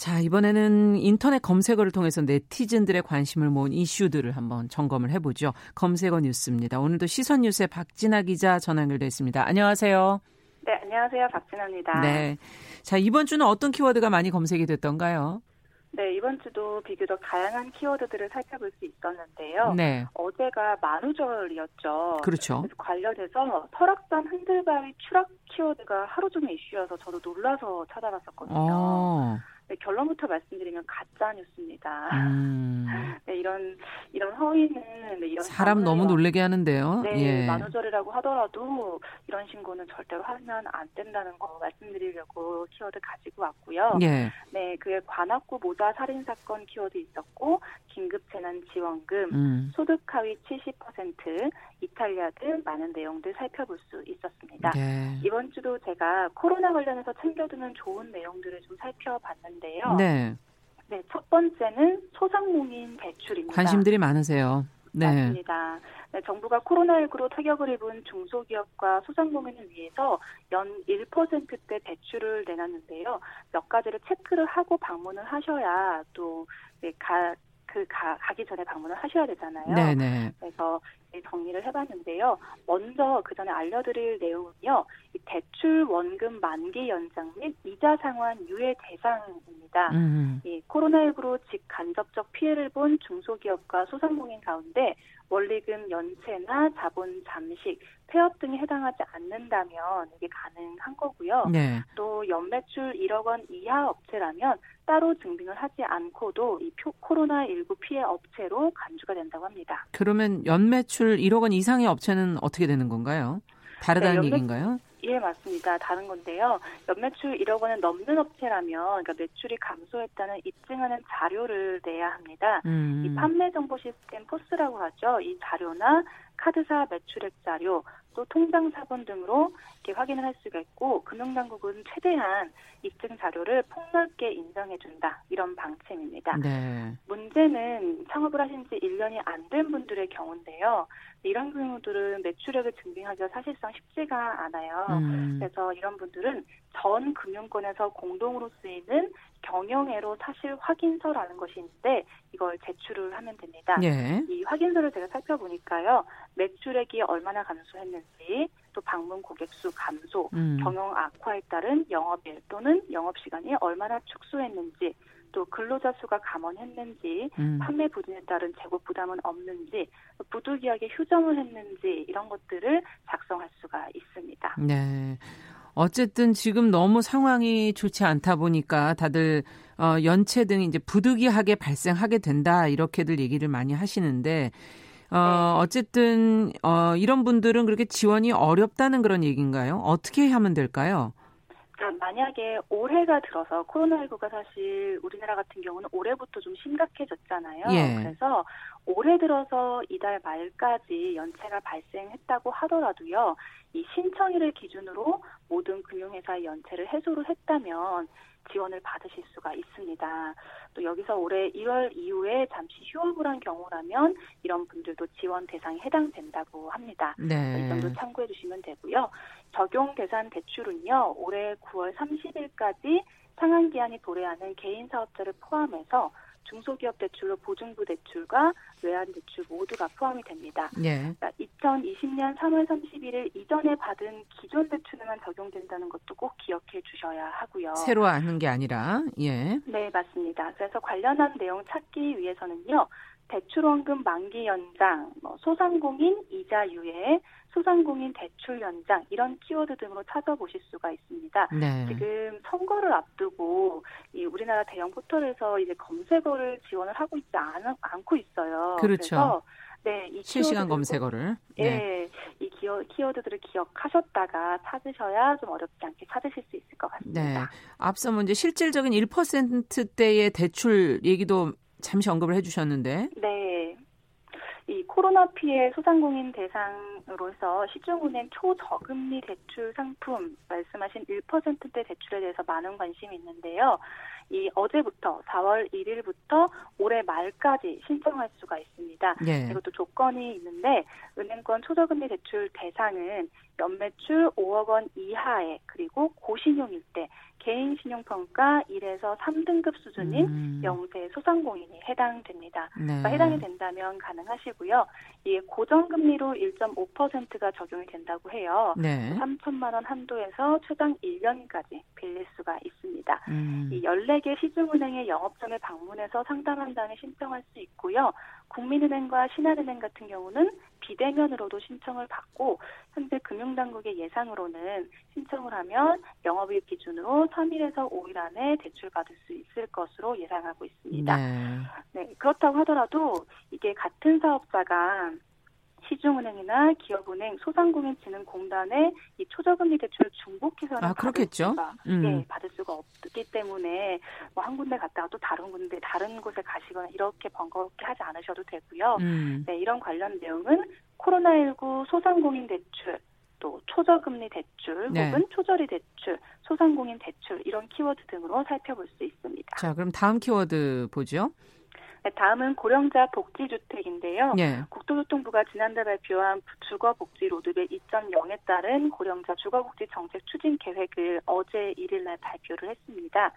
[SPEAKER 2] 자, 이번에는 인터넷 검색어를 통해서 네티즌들의 관심을 모은 이슈들을 한번 점검을 해보죠. 검색어 뉴스입니다. 오늘도 시선 뉴스의 박진아 기자 전화 연결돼 있습니다. 안녕하세요.
[SPEAKER 5] 네, 안녕하세요. 박진아입니다. 네.
[SPEAKER 2] 자, 이번 주는 어떤 키워드가 많이 검색이 됐던가요?
[SPEAKER 5] 네, 이번 주도 비교적 다양한 키워드들을 살펴볼 수 있었는데요. 네. 어제가 만우절이었죠.
[SPEAKER 2] 그렇죠.
[SPEAKER 5] 관련해서 설악산 흔들바위 추락 키워드가 하루 종일 이슈여서 저도 놀라서 찾아봤었거든요. 어. 네, 결론부터 말씀드리면 가짜 뉴스입니다. 음. 네, 이런 이런 허위는 네, 이런
[SPEAKER 2] 사람 너무 놀래게 하는데요.
[SPEAKER 5] 네, 예. 만우절이라고 하더라도 이런 신고는 절대로 하면 안 된다는 거 말씀드리려고 키워드 가지고 왔고요. 예. 네, 그에 관악구 모자 살인 사건 키워드 있었고 긴급 재난 지원금, 음. 소득 하위 70%, 이탈리아 등 많은 내용들 살펴볼 수 있었습니다. 네. 이번 주도 제가 코로나 관련해서 챙겨두는 좋은 내용들을 좀 살펴봤는데 요. 네. 네, 첫 번째는 소상공인 대출입니다.
[SPEAKER 2] 관심들이 많으세요.
[SPEAKER 5] 네. 맞습니다. 네, 정부가 코로나19로 타격을 입은 중소기업과 소상공인을 위해서 연 1%대 대출을 내놨는데요. 몇 가지를 체크를 하고 방문을 하셔야 또 네, 가, 그 가, 가기 전에 방문을 하셔야 되잖아요. 네네. 그래서 정리를 해봤는데요. 먼저 그 전에 알려드릴 내용은요. 이 대출 원금 만기 연장 및 이자 상환 유예 대상입니다. 음. 이 코로나19로 직간접적 피해를 본 중소기업과 소상공인 가운데 원리금 연체나 자본 잠식, 폐업 등이 해당하지 않는다면 이게 가능한 거고요. 네. 또 연매출 1억 원 이하 업체라면 따로 증빙을 하지 않고도 이 코로나19 피해 업체로 간주가 된다고 합니다.
[SPEAKER 2] 그러면 연매출 1억 원 이상의 업체는 어떻게 되는 건가요? 다르다는 네, 연매, 얘기인가요?
[SPEAKER 5] 예, 맞습니다. 다른 건데요. 연매출 1억 원은 넘는 업체라면 그러니까 매출이 감소했다는 입증하는 자료를 내야 합니다. 음. 이 판매 정보 시스템 포스라고 하죠. 이 자료나 카드사 매출액 자료, 또 통장 사본 등으로 이렇게 확인을 할 수가 있고 금융당국은 최대한 입증 자료를 폭넓게 인정해준다 이런 방침입니다. 네. 문제는 창업을 하신 지 1년이 안 된 분들의 경우인데요. 이런 경우들은 매출액을 증빙하기가 사실상 쉽지가 않아요. 음. 그래서 이런 분들은 전 금융권에서 공동으로 쓰이는 경영애로 사실 확인서라는 것이 있는데 이걸 제출을 하면 됩니다. 예. 이 확인서를 제가 살펴보니까요. 매출액이 얼마나 감소했는지 또 방문 고객 수 감소, 음. 경영 악화에 따른 영업일 또는 영업시간이 얼마나 축소했는지 또 근로자 수가 감원했는지 음. 판매 부진에 따른 재고 부담은 없는지 부득이하게 휴정을 했는지 이런 것들을 작성할 수가 있습니다.
[SPEAKER 2] 네. 어쨌든 지금 너무 상황이 좋지 않다 보니까 다들 어, 연체 등이 이제 부득이하게 발생하게 된다 이렇게들 얘기를 많이 하시는데 어, 네. 어쨌든 어, 이런 분들은 그렇게 지원이 어렵다는 그런 얘기인가요? 어떻게 하면 될까요?
[SPEAKER 5] 만약에 올해가 들어서 코로나19가 사실 우리나라 같은 경우는 올해부터 좀 심각해졌잖아요. 예. 그래서 올해 들어서 이달 말까지 연체가 발생했다고 하더라도요. 이 신청일을 기준으로 모든 금융회사의 연체를 해소를 했다면 지원을 받으실 수가 있습니다. 또 여기서 올해 1월 이후에 잠시 휴업을 한 경우라면 이런 분들도 지원 대상에 해당된다고 합니다. 네. 이 정도 참고해 주시면 되고요. 적용 대상 대출은요. 올해 9월 30일까지 상한 기한이 도래하는 개인 사업자를 포함해서 중소기업 대출로 보증부 대출과 외환 대출 모두가 포함이 됩니다. 네. 그러니까 2020년 3월 31일 이전에 받은 기존 대출에만 적용된다는 것도 꼭 기억해 주셔야 하고요.
[SPEAKER 2] 새로 하는 게 아니라 예.
[SPEAKER 5] 네, 맞습니다. 그래서 관련한 내용 찾기 위해서는요. 대출원금 만기 연장, 뭐 소상공인 이자 유예, 소상공인 대출 연장 이런 키워드 등으로 찾아보실 수가 있습니다. 네. 지금 선거를 앞두고 이 우리나라 대형 포털에서 이제 검색어를 지원을 하고 있지 않, 않고 있어요.
[SPEAKER 2] 그렇죠. 네, 이 실시간 검색어를
[SPEAKER 5] 네, 네. 이 키워, 키워드들을 기억하셨다가 찾으셔야 좀 어렵지 않게 찾으실 수 있을 것 같습니다. 네.
[SPEAKER 2] 앞서 문제 실질적인 1%대의 대출 얘기도 잠시 언급을 해주셨는데.
[SPEAKER 5] 네. 이 코로나 피해 소상공인 대상으로서 시중은행 초저금리 대출 상품 말씀하신 1%대 대출에 대해서 많은 관심이 있는데요. 이 어제부터 4월 1일부터 올해 말까지 신청할 수가 있습니다. 네. 이것도 조건이 있는데 은행권 초저금리 대출 대상은 연매출 5억 원 이하의 그리고 고신용일 때 개인 신용평가 1에서 3등급 수준인 음. 영세 소상공인이 해당됩니다. 네. 그러니까 해당이 된다면 가능하시고요. 이게 고정금리로 1.5%가 적용이 된다고 해요. 네. 3천만 원 한도에서 최장 1년까지 빌릴 수가 있습니다. 음. 이 14개 시중은행의 영업점에 방문해서 상담 한 다음에 신청할 수 있고요. 국민은행과 신한은행 같은 경우는 비대면으로도 신청을 받고 현재 금융당국의 예상으로는 신청을 하면 영업일 기준으로 3일에서 5일 안에 대출받을 수 있을 것으로 예상하고 있습니다. 네. 네 그렇다고 하더라도 이게 같은 사업자가 시중은행이나 기업은행, 소상공인진흥공단의 이 초저금리 대출을 중복 해서는 아, 그렇겠죠. 받을 수가, 음. 예, 받을 수가 없기 때문에 뭐 한 군데 갔다가 또 다른 군데 다른 곳에 가시거나 이렇게 번거롭게 하지 않으셔도 되고요. 음. 네, 이런 관련 내용은 코로나19 소상공인 대출 또 초저금리 대출 네. 혹은 초저리 대출, 소상공인 대출 이런 키워드 등으로 살펴볼 수 있습니다.
[SPEAKER 2] 자, 그럼 다음 키워드 보죠.
[SPEAKER 5] 네, 다음은 고령자 복지주택인데요. 예. 국토교통부가 지난달 발표한 주거복지 로드맵 2.0에 따른 고령자 주거복지 정책 추진 계획을 어제 1일 날 발표를 했습니다.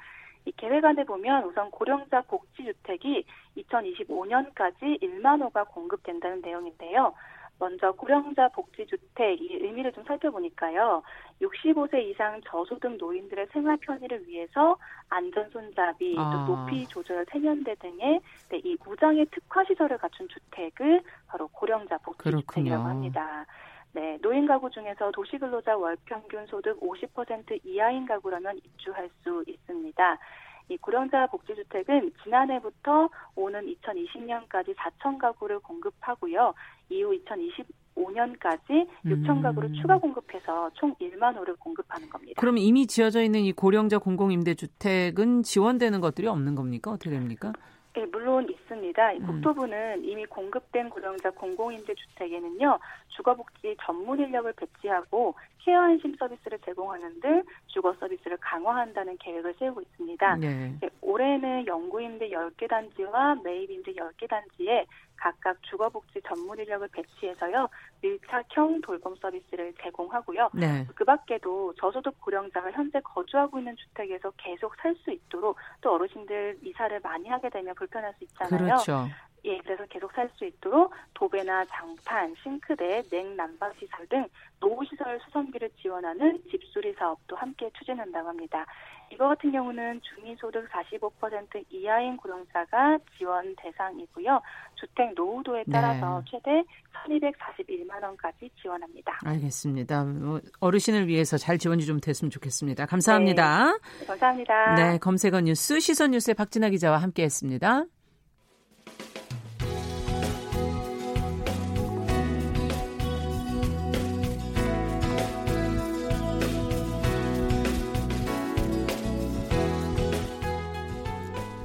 [SPEAKER 5] 이 계획 안에 보면 우선 고령자 복지주택이 2025년까지 1만 호가 공급된다는 내용인데요. 먼저 고령자 복지주택 이 의미를 좀 살펴보니까요. 65세 이상 저소득 노인들의 생활 편의를 위해서 안전 손잡이, 아. 또 높이 조절 세면대 등의 네, 이 무장의 특화 시설을 갖춘 주택을 바로 고령자 복지주택이라고 합니다. 네, 노인 가구 중에서 도시 근로자 월 평균 소득 50% 이하인 가구라면 입주할 수 있습니다. 이 고령자 복지주택은 지난해부터 오는 2020년까지 4천 가구를 공급하고요. 이후 2025년까지 6천 음. 가구를 추가 공급해서 총 1만 호를 공급하는 겁니다.
[SPEAKER 2] 그럼 이미 지어져 있는 이 고령자 공공임대주택은 지원되는 것들이 없는 겁니까? 어떻게 됩니까?
[SPEAKER 5] 네, 물론 있습니다. 음. 국토부는 이미 공급된 고령자 공공임대주택에는요, 주거복지 전문 인력을 배치하고 케어 안심 서비스를 제공하는 등 주거 서비스를 강화한다는 계획을 세우고 있습니다. 네. 네, 올해는 영구임대 10개 단지와 매입임대 10개 단지에 각각 주거복지 전문 인력을 배치해서요 밀착형 돌봄 서비스를 제공하고요. 네. 그 밖에도 저소득 고령자가 현재 거주하고 있는 주택에서 계속 살 수 있도록 또 어르신들 이사를 많이 하게 되면 불편할 수 있잖아요. 그렇죠. 예, 그래서 계속 살 수 있도록 도배나 장판, 싱크대, 냉난방 시설 등 노후 시설 수선비를 지원하는 집수리 사업도 함께 추진한다고 합니다. 이거 같은 경우는 중위소득 45% 이하인 고령자가 지원 대상이고요. 주택 노후도에 따라서 네. 최대 1,241만 원까지 지원합니다.
[SPEAKER 2] 알겠습니다. 뭐 어르신을 위해서 잘 지원이 좀 됐으면 좋겠습니다. 감사합니다.
[SPEAKER 5] 네, 감사합니다.
[SPEAKER 2] 네, 검색어 뉴스 시선 뉴스의 박진아 기자와 함께했습니다.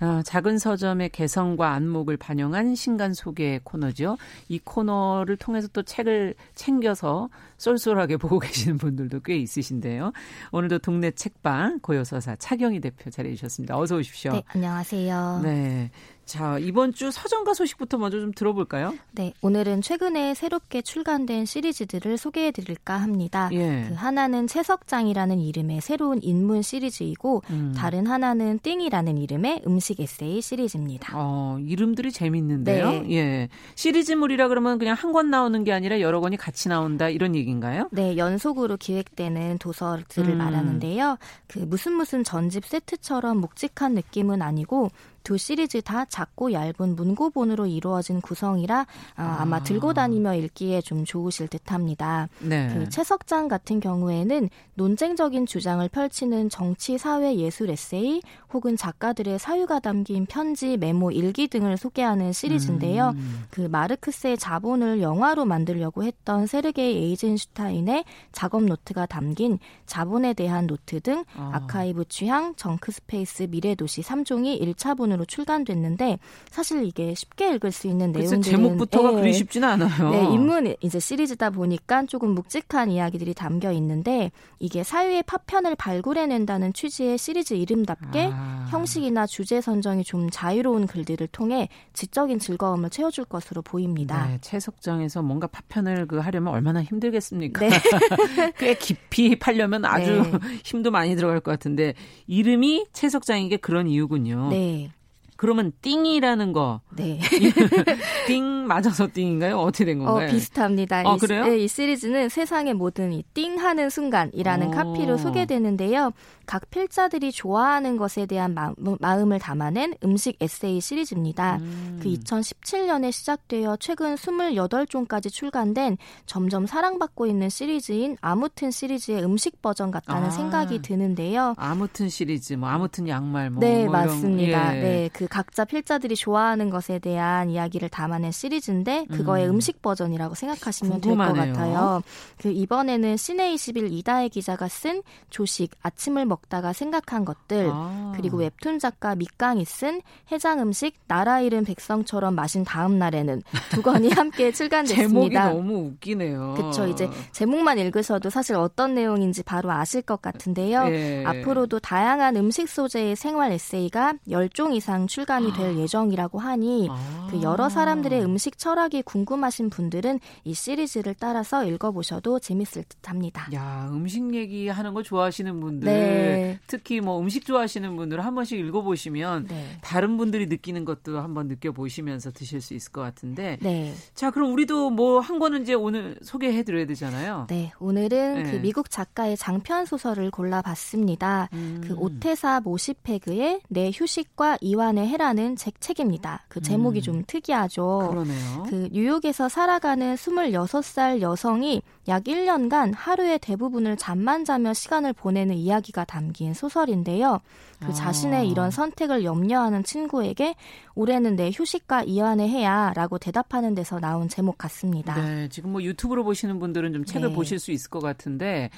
[SPEAKER 2] 어, 작은 서점의 개성과 안목을 반영한 신간 소개 코너죠. 이 코너를 통해서 또 책을 챙겨서 쏠쏠하게 보고 계시는 분들도 꽤 있으신데요. 오늘도 동네 책방 고요서사 차경희 대표 자리해 주셨습니다. 어서 오십시오.
[SPEAKER 6] 네, 안녕하세요.
[SPEAKER 2] 네. 자, 이번 주 서점가 소식부터 먼저 좀 들어볼까요?
[SPEAKER 6] 네, 오늘은 최근에 새롭게 출간된 시리즈들을 소개해 드릴까 합니다. 예. 그 하나는 채석장이라는 이름의 새로운 인문 시리즈이고 음. 다른 하나는 띵이라는 이름의 음식 에세이 시리즈입니다.
[SPEAKER 2] 어, 이름들이 재밌는데요. 네. 예. 시리즈물이라 그러면 그냥 한 권 나오는 게 아니라 여러 권이 같이 나온다 이런 얘기인가요?
[SPEAKER 6] 네, 연속으로 기획되는 도서들을 음. 말하는데요. 그 무슨 무슨 전집 세트처럼 묵직한 느낌은 아니고 두 시리즈 다 작고 얇은 문고본으로 이루어진 구성이라 아, 마 들고 다니며 읽기에 좀 좋으실 듯합니다. 네. 그 채석장 같은 경우에는 논쟁적인 주장을 펼치는 정치, 사회, 예술 에세이 혹은 작가들의 사유가 담긴 편지, 메모, 일기 등을 소개하는 시리즈인데요. 음. 그 마르크스의 자본을 영화로 만들려고 했던 세르게이 에이젠슈타인의 작업 노트가 담긴 자본에 대한 노트 등 아. 아카이브 취향, Junkspace, 미래 도시 3종이 1차분으로 신간으로 출간됐는데 사실 이게 쉽게 읽을 수 있는 내용들은
[SPEAKER 2] 제목부터가 네. 그리 쉽지는 않아요.
[SPEAKER 6] 네, 인문 이제 시리즈다 보니까 조금 묵직한 이야기들이 담겨 있는데 이게 사회의 파편을 발굴해낸다는 취지의 시리즈 이름답게 아. 형식이나 주제 선정이 좀 자유로운 글들을 통해 지적인 즐거움을 채워줄 것으로 보입니다. 네,
[SPEAKER 2] 채석장에서 뭔가 파편을 그 하려면 얼마나 힘들겠습니까? 네. 꽤 깊이 팔려면 아주 네. 힘도 많이 들어갈 것 같은데 이름이 채석장인 게 그런 이유군요. 네. 그러면 띵이라는 거. 네. 띵 맞아서 띵인가요? 어떻게 된 건가요?
[SPEAKER 6] 어, 비슷합니다.
[SPEAKER 2] 어, 이, 그래요?
[SPEAKER 6] 네, 이 시리즈는 세상의 모든 이 띵 하는 순간이라는 오. 카피로 소개되는데요. 각 필자들이 좋아하는 것에 대한 마음, 을 담아낸 음식 에세이 시리즈입니다. 음. 그 2017년에 시작되어 최근 28종까지 출간된 점점 사랑받고 있는 시리즈인 아무튼 시리즈의 음식 버전 같다는 아. 생각이 드는데요.
[SPEAKER 2] 아무튼 시리즈, 뭐 아무튼 양말, 뭐.
[SPEAKER 6] 네,
[SPEAKER 2] 뭐
[SPEAKER 6] 맞습니다. 예. 네, 그 각자 필자들이 좋아하는 것에 대한 이야기를 담아낸 시리즈인데 그거의 음. 식 버전이라고 생각하시면 될 것 같아요. 그 이번에는 시내 21 이다혜 기자가 쓴 조식 아침을 먹 먹다가 생각한 것들 아. 그리고 웹툰 작가 밑강이 쓴 해장 음식 나라 잃은 백성처럼 마신 다음 날에는 두 권이 함께 출간됐습니다.
[SPEAKER 2] 제목이 너무 웃기네요.
[SPEAKER 6] 그렇죠. 이제 제목만 읽으셔도 사실 어떤 내용인지 바로 아실 것 같은데요. 예. 앞으로도 다양한 음식 소재의 생활 에세이가 10종 이상 출간이 될 아. 예정이라고 하니 아. 그 여러 사람들의 음식 철학이 궁금하신 분들은 이 시리즈를 따라서 읽어보셔도 재밌을 듯합니다.
[SPEAKER 2] 야 음식 얘기하는 거 좋아하시는 분들 네. 네. 특히 뭐 음식 좋아하시는 분들은 한 번씩 읽어보시면 네. 다른 분들이 느끼는 것도 한번 느껴보시면서 드실 수 있을 것 같은데. 네. 자, 그럼 우리도 뭐 한 권은 이제 오늘 소개해드려야 되잖아요.
[SPEAKER 6] 네, 오늘은 네. 그 미국 작가의 장편 소설을 골라봤습니다. 음. 그 오테사 모시페그의 내 휴식과 이완의 해라는 책, 책입니다. 그 제목이 음. 좀 특이하죠.
[SPEAKER 2] 그러네요.
[SPEAKER 6] 그 뉴욕에서 살아가는 26살 여성이 약 1년간 하루의 대부분을 잠만 자며 시간을 보내는 이야기가 담긴 소설인데요. 그 아. 자신의 이런 선택을 염려하는 친구에게 올해는 내 휴식과 이완을 해야 라고 대답하는 데서 나온 제목 같습니다.
[SPEAKER 2] 네, 지금 뭐 유튜브로 보시는 분들은 좀 책을 네. 보실 수 있을 것 같은데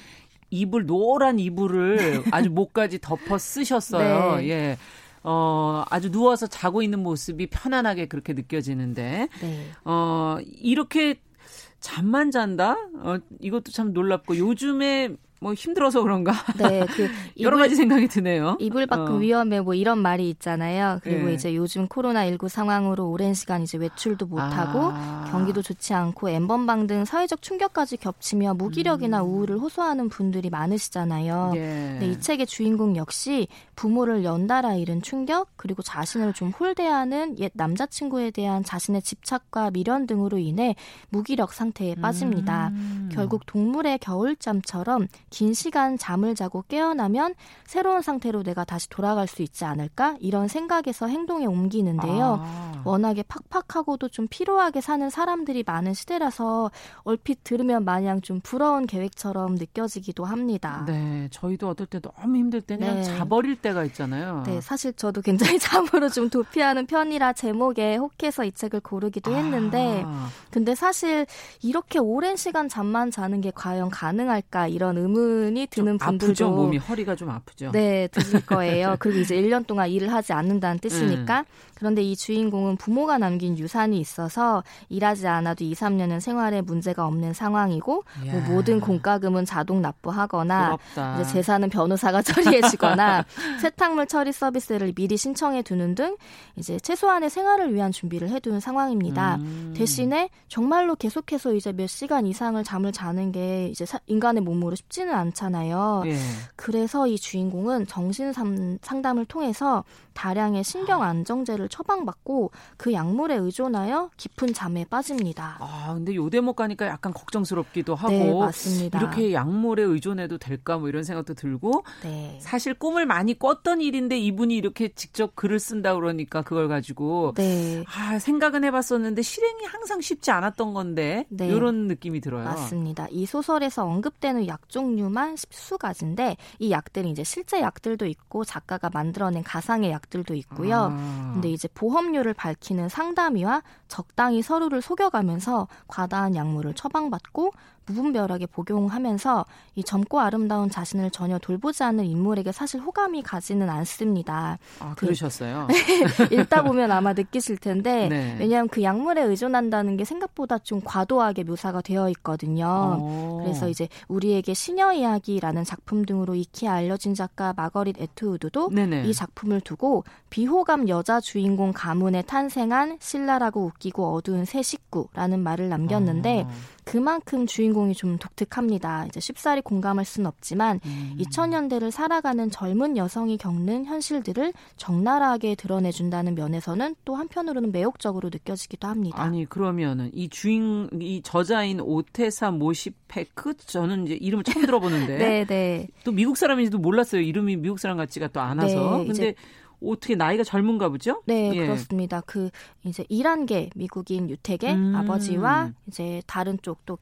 [SPEAKER 2] 이불 노란 이불을 아주 목까지 덮어 쓰셨어요. 네. 예. 어, 아주 누워서 자고 있는 모습이 편안하게 그렇게 느껴지는데, 네. 어, 이렇게 잠만 잔다? 어, 이것도 참 놀랍고 요즘에 뭐 힘들어서 그런가? 네, 그 여러 이불, 가지 생각이 드네요.
[SPEAKER 6] 이불 밖은 어. 위험해 뭐 이런 말이 있잖아요. 그리고 네. 이제 요즘 코로나 19 상황으로 오랜 시간 이제 외출도 못 하고 아. 경기도 좋지 않고 엠번방 등 사회적 충격까지 겹치며 무기력이나 음. 우울을 호소하는 분들이 많으시잖아요. 예. 근데 이 책의 주인공 역시 부모를 연달아 잃은 충격 그리고 자신을 좀 홀대하는 옛 남자친구에 대한 자신의 집착과 미련 등으로 인해 무기력 상태에 빠집니다. 음. 결국 동물의 겨울잠처럼 긴 시간 잠을 자고 깨어나면 새로운 상태로 내가 다시 돌아갈 수 있지 않을까 이런 생각에서 행동에 옮기는데요. 아. 워낙에 팍팍하고도 좀 피로하게 사는 사람들이 많은 시대라서 얼핏 들으면 마냥 좀 부러운 계획처럼 느껴지기도 합니다.
[SPEAKER 2] 네, 저희도 어떨 때 너무 힘들 때 그냥 네. 자버릴 때가 있잖아요.
[SPEAKER 6] 네, 사실 저도 굉장히 잠으로 좀 도피하는 편이라 제목에 혹해서 이 책을 고르기도 했는데, 아. 근데 사실 이렇게 오랜 시간 잠만 자는 게 과연 가능할까 이런 의문 의문이 드는 분들도
[SPEAKER 2] 아프죠 몸이 허리가 좀 아프죠.
[SPEAKER 6] 네, 드실 거예요. 그리고 이제 1년 동안 일을 하지 않는다는 뜻이니까. 음. 그런데 이 주인공은 부모가 남긴 유산이 있어서 일하지 않아도 2, 3년은 생활에 문제가 없는 상황이고 뭐 모든 공과금은 자동 납부하거나 이제 재산은 변호사가 처리해 주거나 세탁물 처리 서비스를 미리 신청해 두는 등 이제 최소한의 생활을 위한 준비를 해 두는 상황입니다. 음. 대신에 정말로 계속해서 이제 몇 시간 이상을 잠을 자는 게 이제 인간의 몸으로 쉽지는 않잖아요. 예. 그래서 이 주인공은 정신 상담을 통해서 다량의 신경 안정제를 처방받고 그 약물에 의존하여 깊은 잠에 빠집니다.
[SPEAKER 2] 아, 근데 요 대목 가니까 약간 걱정스럽기도 하고
[SPEAKER 6] 네, 맞습니다.
[SPEAKER 2] 이렇게 약물에 의존해도 될까 뭐 이런 생각도 들고 네. 사실 꿈을 많이 꿨던 일인데 이분이 이렇게 직접 글을 쓴다 그러니까 그걸 가지고 네. 아, 생각은 해 봤었는데 실행이 항상 쉽지 않았던 건데 네. 이런 느낌이 들어요.
[SPEAKER 6] 맞습니다. 이 소설에서 언급되는 약 종류만 수 가지인데 이 약들은 이제 실제 약들도 있고 작가가 만들어낸 가상의 약 것들도 있고요. 아. 근데 이제 보험료를 밝히는 상담이와 적당히 서로를 속여가면서 과다한 약물을 처방받고 무분별하게 복용하면서 이 젊고 아름다운 자신을 전혀 돌보지 않는 인물에게 사실 호감이 가지는 않습니다.
[SPEAKER 2] 아, 그 그러셨어요?
[SPEAKER 6] 읽다 보면 아마 느끼실 텐데 네. 왜냐하면 그 약물에 의존한다는 게 생각보다 좀 과도하게 묘사가 되어 있거든요. 오. 그래서 이제 우리에게 시녀 이야기라는 작품 등으로 익히 알려진 작가 마거릿 에투우드도 네네. 이 작품을 두고 비호감 여자 주인공 가문에 탄생한 신라라고 웃기고 어두운 새 식구라는 말을 남겼는데 아. 그만큼 주인공이 좀 독특합니다. 이제 쉽사리 공감할 수는 없지만 음. 2000년대를 살아가는 젊은 여성이 겪는 현실들을 적나라하게 드러내준다는 면에서는 또 한편으로는 매혹적으로 느껴지기도 합니다.
[SPEAKER 2] 아니 그러면은 이 주인 이 저자인 오테사 모시페크 저는 이제 이름을 처음 들어보는데 네, 네. 또 미국 사람인지도 몰랐어요. 이름이 미국 사람 같지가 또 않아서. 네, 근데 어떻게 나이가 젊은가 보죠?
[SPEAKER 6] 네, 예. 그렇습니다. 그 이제 이란계 미국인 유택의 음. 아버지와 이제 다른 쪽또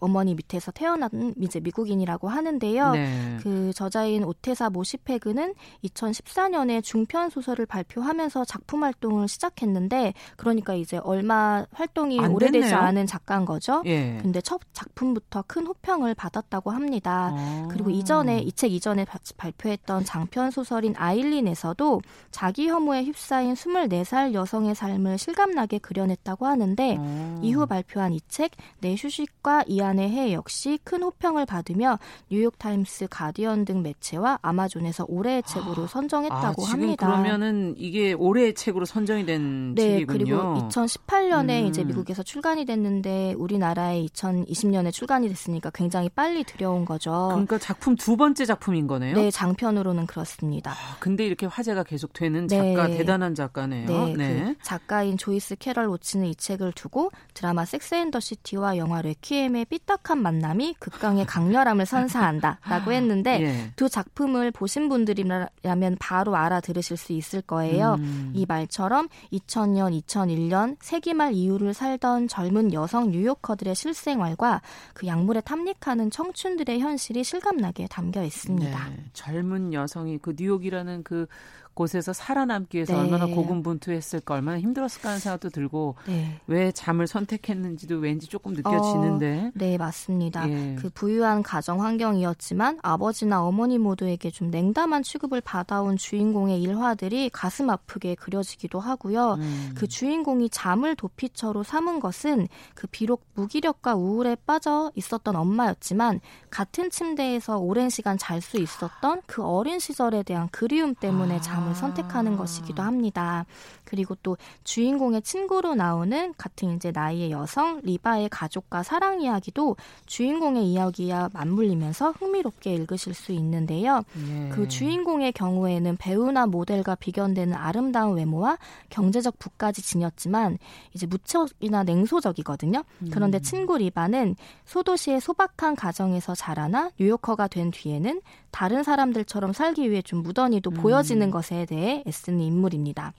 [SPEAKER 6] 어머니 밑에서 태어난 이제 미국인이라고 하는데요. 네. 그 저자인 오테사 모시페그는 2014년에 중편 소설을 발표하면서 작품 활동을 시작했는데 그러니까 이제 얼마 활동이 오래되지 않은 작가인 거죠. 예. 근데 첫 작품부터 큰 호평을 받았다고 합니다. 아. 그리고 이전에 이 책 이전에 발표했던 장편 소설인 아일린에서도 자기 혐오에 휩싸인 24살 여성의 삶을 실감나게 그려냈다고 하는데 오. 이후 발표한 이 책 내 휴식과 이안의 해 역시 큰 호평을 받으며 뉴욕타임스, 가디언 등 매체와 아마존에서 올해의 책으로 선정했다고
[SPEAKER 2] 아,
[SPEAKER 6] 합니다.
[SPEAKER 2] 그러면은 이게 올해의 책으로 선정이 된
[SPEAKER 6] 네,
[SPEAKER 2] 책이군요.
[SPEAKER 6] 그리고 2018년에 음. 이제 미국에서 출간이 됐는데 우리나라에 2020년에 출간이 됐으니까 굉장히 빨리 들여온 거죠.
[SPEAKER 2] 그러니까 작품 두 번째 작품인 거네요.
[SPEAKER 6] 네, 장편으로는 그렇습니다. 아,
[SPEAKER 2] 근데 이렇게 화제가 계속 계속 되는 작가 네. 대단한 작가네요. 네,
[SPEAKER 6] 네. 그 작가인 조이스 캐럴 오츠는 이 책을 두고 드라마 섹스 앤더 시티와 영화 레퀴엠의 삐딱한 만남이 극강의 강렬함을 선사한다라고 아, 했는데 예. 두 작품을 보신 분들이라면 바로 알아들으실 수 있을 거예요. 음. 이 말처럼 2000년, 2001년 세기말 이후를 살던 젊은 여성 뉴요커들의 실생활과 그 약물에 탐닉하는 청춘들의 현실이 실감나게 담겨 있습니다. 네,
[SPEAKER 2] 젊은 여성이 그 뉴욕이라는 그 곳에서 살아남기 위해서 네. 얼마나 고군분투했을까 얼마나 힘들었을까 하는 생각도 들고 네. 왜 잠을 선택했는지도 왠지 조금 느껴지는데
[SPEAKER 6] 어, 네 맞습니다 예. 그 부유한 가정 환경이었지만 아버지나 어머니 모두에게 좀 냉담한 취급을 받아온 주인공의 일화들이 가슴 아프게 그려지기도 하고요 음. 그 주인공이 잠을 도피처로 삼은 것은 그 비록 무기력과 우울에 빠져 있었던 엄마였지만 같은 침대에서 오랜 시간 잘 수 있었던 그 어린 시절에 대한 그리움 때문에 아. 잠 마음을 선택하는 것이기도 합니다. 그리고 또 주인공의 친구로 나오는 같은 이제 나이의 여성 리바의 가족과 사랑 이야기도 주인공의 이야기와 맞물리면서 흥미롭게 읽으실 수 있는데요. 예. 그 주인공의 경우에는 배우나 모델과 비견되는 아름다운 외모와 경제적 부까지 지녔지만 이제 무척이나 냉소적이거든요. 그런데 음. 친구 리바는 소도시의 소박한 가정에서 자라나 뉴요커가 된 뒤에는 다른 사람들처럼 살기 위해 좀 무던히도 음. 보여지는 것에 대해 애쓰는 인물입니다.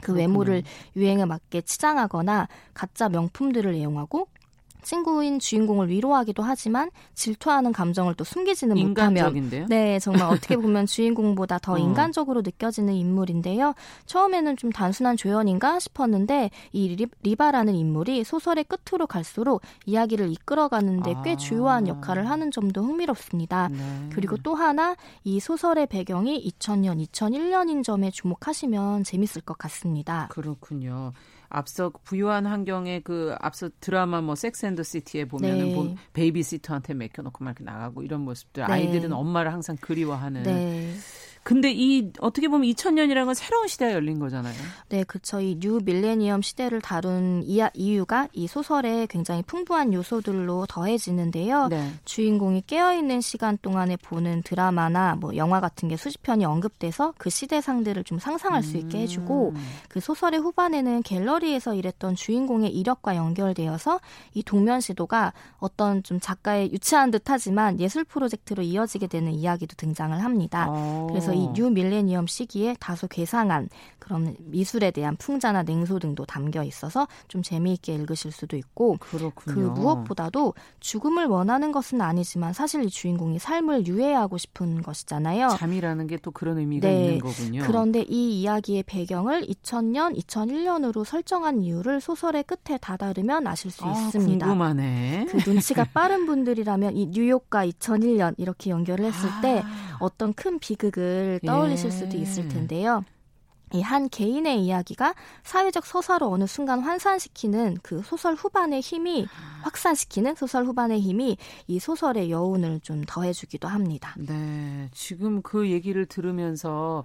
[SPEAKER 6] 그 그렇구나. 외모를 유행에 맞게 치장하거나 가짜 명품들을 애용하고 친구인 주인공을 위로하기도 하지만 질투하는 감정을 또 숨기지는
[SPEAKER 2] 인간적인데요?
[SPEAKER 6] 못하면 네 정말 어떻게 보면 주인공보다 더 어. 인간적으로 느껴지는 인물인데요. 처음에는 좀 단순한 조연인가 싶었는데 이 리바라는 인물이 소설의 끝으로 갈수록 이야기를 이끌어가는데 꽤 아. 주요한 역할을 하는 점도 흥미롭습니다. 네. 그리고 또 하나 이 소설의 배경이 2000년, 2001년인 점에 주목하시면 재밌을 것 같습니다.
[SPEAKER 2] 그렇군요. 앞서 부유한 환경에 그 앞서 드라마 뭐 섹스 앤더 시티에 보면은 네. 뭐 베이비시터한테 맡겨놓고 막 이렇게 나가고 이런 모습들 네. 아이들은 엄마를 항상 그리워하는 네. 근데 이 어떻게 보면 2000년이라는 건 새로운 시대가 열린 거잖아요.
[SPEAKER 6] 네, 그렇죠. 이 new millennium 시대를 다룬 이유가 이 소설에 굉장히 풍부한 요소들로 더해지는데요. 네. 주인공이 깨어 있는 시간 동안에 보는 드라마나 뭐 영화 같은 게 수십 편이 언급돼서 그 시대상들을 좀 상상할 수 있게 해주고 음. 그 소설의 후반에는 갤러리에서 일했던 주인공의 이력과 연결되어서 이 동면 시도가 어떤 좀 작가의 유치한 듯하지만 예술 프로젝트로 이어지게 되는 이야기도 등장을 합니다. 오. 어. 그래서 이 new millennium 시기에 다소 괴상한 그런 미술에 대한 풍자나 냉소 등도 담겨 있어서 좀 재미있게 읽으실 수도 있고
[SPEAKER 2] 그렇군요.
[SPEAKER 6] 그 무엇보다도 죽음을 원하는 것은 아니지만 사실 이 주인공이 삶을 유예하고 싶은 것이잖아요.
[SPEAKER 2] 잠이라는 게 또 그런 의미가 네. 있는 거군요.
[SPEAKER 6] 그런데 이 이야기의 배경을 2000년, 2001년으로 설정한 이유를 소설의 끝에 다다르면 아실 수
[SPEAKER 2] 아,
[SPEAKER 6] 있습니다.
[SPEAKER 2] 궁금하네.
[SPEAKER 6] 그 눈치가 빠른 분들이라면 이 뉴욕과 2001년 이렇게 연결을 했을 아. 때 어떤 큰 비극을 떠올리실 예. 수도 있을 텐데요. 이 한 개인의 이야기가 사회적 서사로 어느 순간 환산시키는 그 소설 후반의 힘이 확산시키는 소설 후반의 힘이 이 소설의 여운을 좀 더해주기도 합니다.
[SPEAKER 2] 네, 지금 그 얘기를 들으면서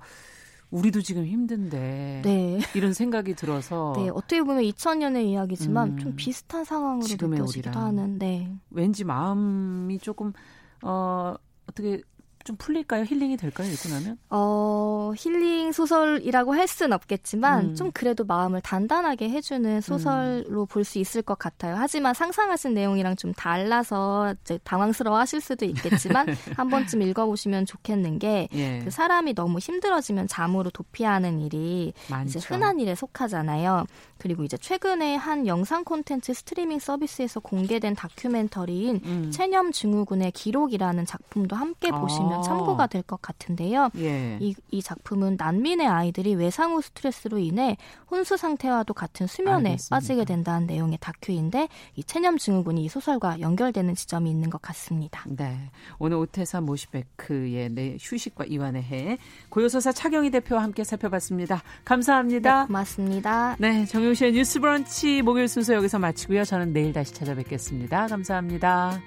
[SPEAKER 2] 우리도 지금 힘든데 네. 이런 생각이 들어서
[SPEAKER 6] 네 어떻게 보면 2000년의 이야기지만 음, 좀 비슷한 상황으로 느껴지기도 하는 네.
[SPEAKER 2] 왠지 마음이 조금 어 어떻게 좀 풀릴까요? 힐링이 될까요? 읽고 나면?
[SPEAKER 6] 어, 힐링 소설이라고 할 수는 없겠지만 음. 좀 그래도 마음을 단단하게 해주는 소설로 음. 볼수 있을 것 같아요. 하지만 상상하신 내용이랑 좀 달라서 이제 당황스러워 하실 수도 있겠지만 한 번쯤 읽어보시면 좋겠는 게 예. 그 사람이 너무 힘들어지면 잠으로 도피하는 일이 많죠. 이제 흔한 일에 속하잖아요. 그리고 이제 최근에 한 영상 콘텐츠 스트리밍 서비스에서 공개된 다큐멘터리인 음. 체념 증후군의 기록이라는 작품도 함께 아. 보시면 보면 참고가 될 것 같은데요. 예. 이, 이 작품은 난민의 아이들이 외상후 스트레스로 인해 혼수 상태와도 같은 수면에 알겠습니다. 빠지게 된다는 내용의 다큐인데 이 체념 증후군이 이 소설과 연결되는 지점이 있는 것 같습니다.
[SPEAKER 2] 네. 오늘 오태산 모시베크의 내 휴식과 이완의 해 고요서사 차경희 대표와 함께 살펴봤습니다. 감사합니다.
[SPEAKER 6] 네, 고맙습니다.
[SPEAKER 2] 네, 정용실의 뉴스 브런치 목요일 순서 여기서 마치고요. 저는 내일 다시 찾아뵙겠습니다. 감사합니다.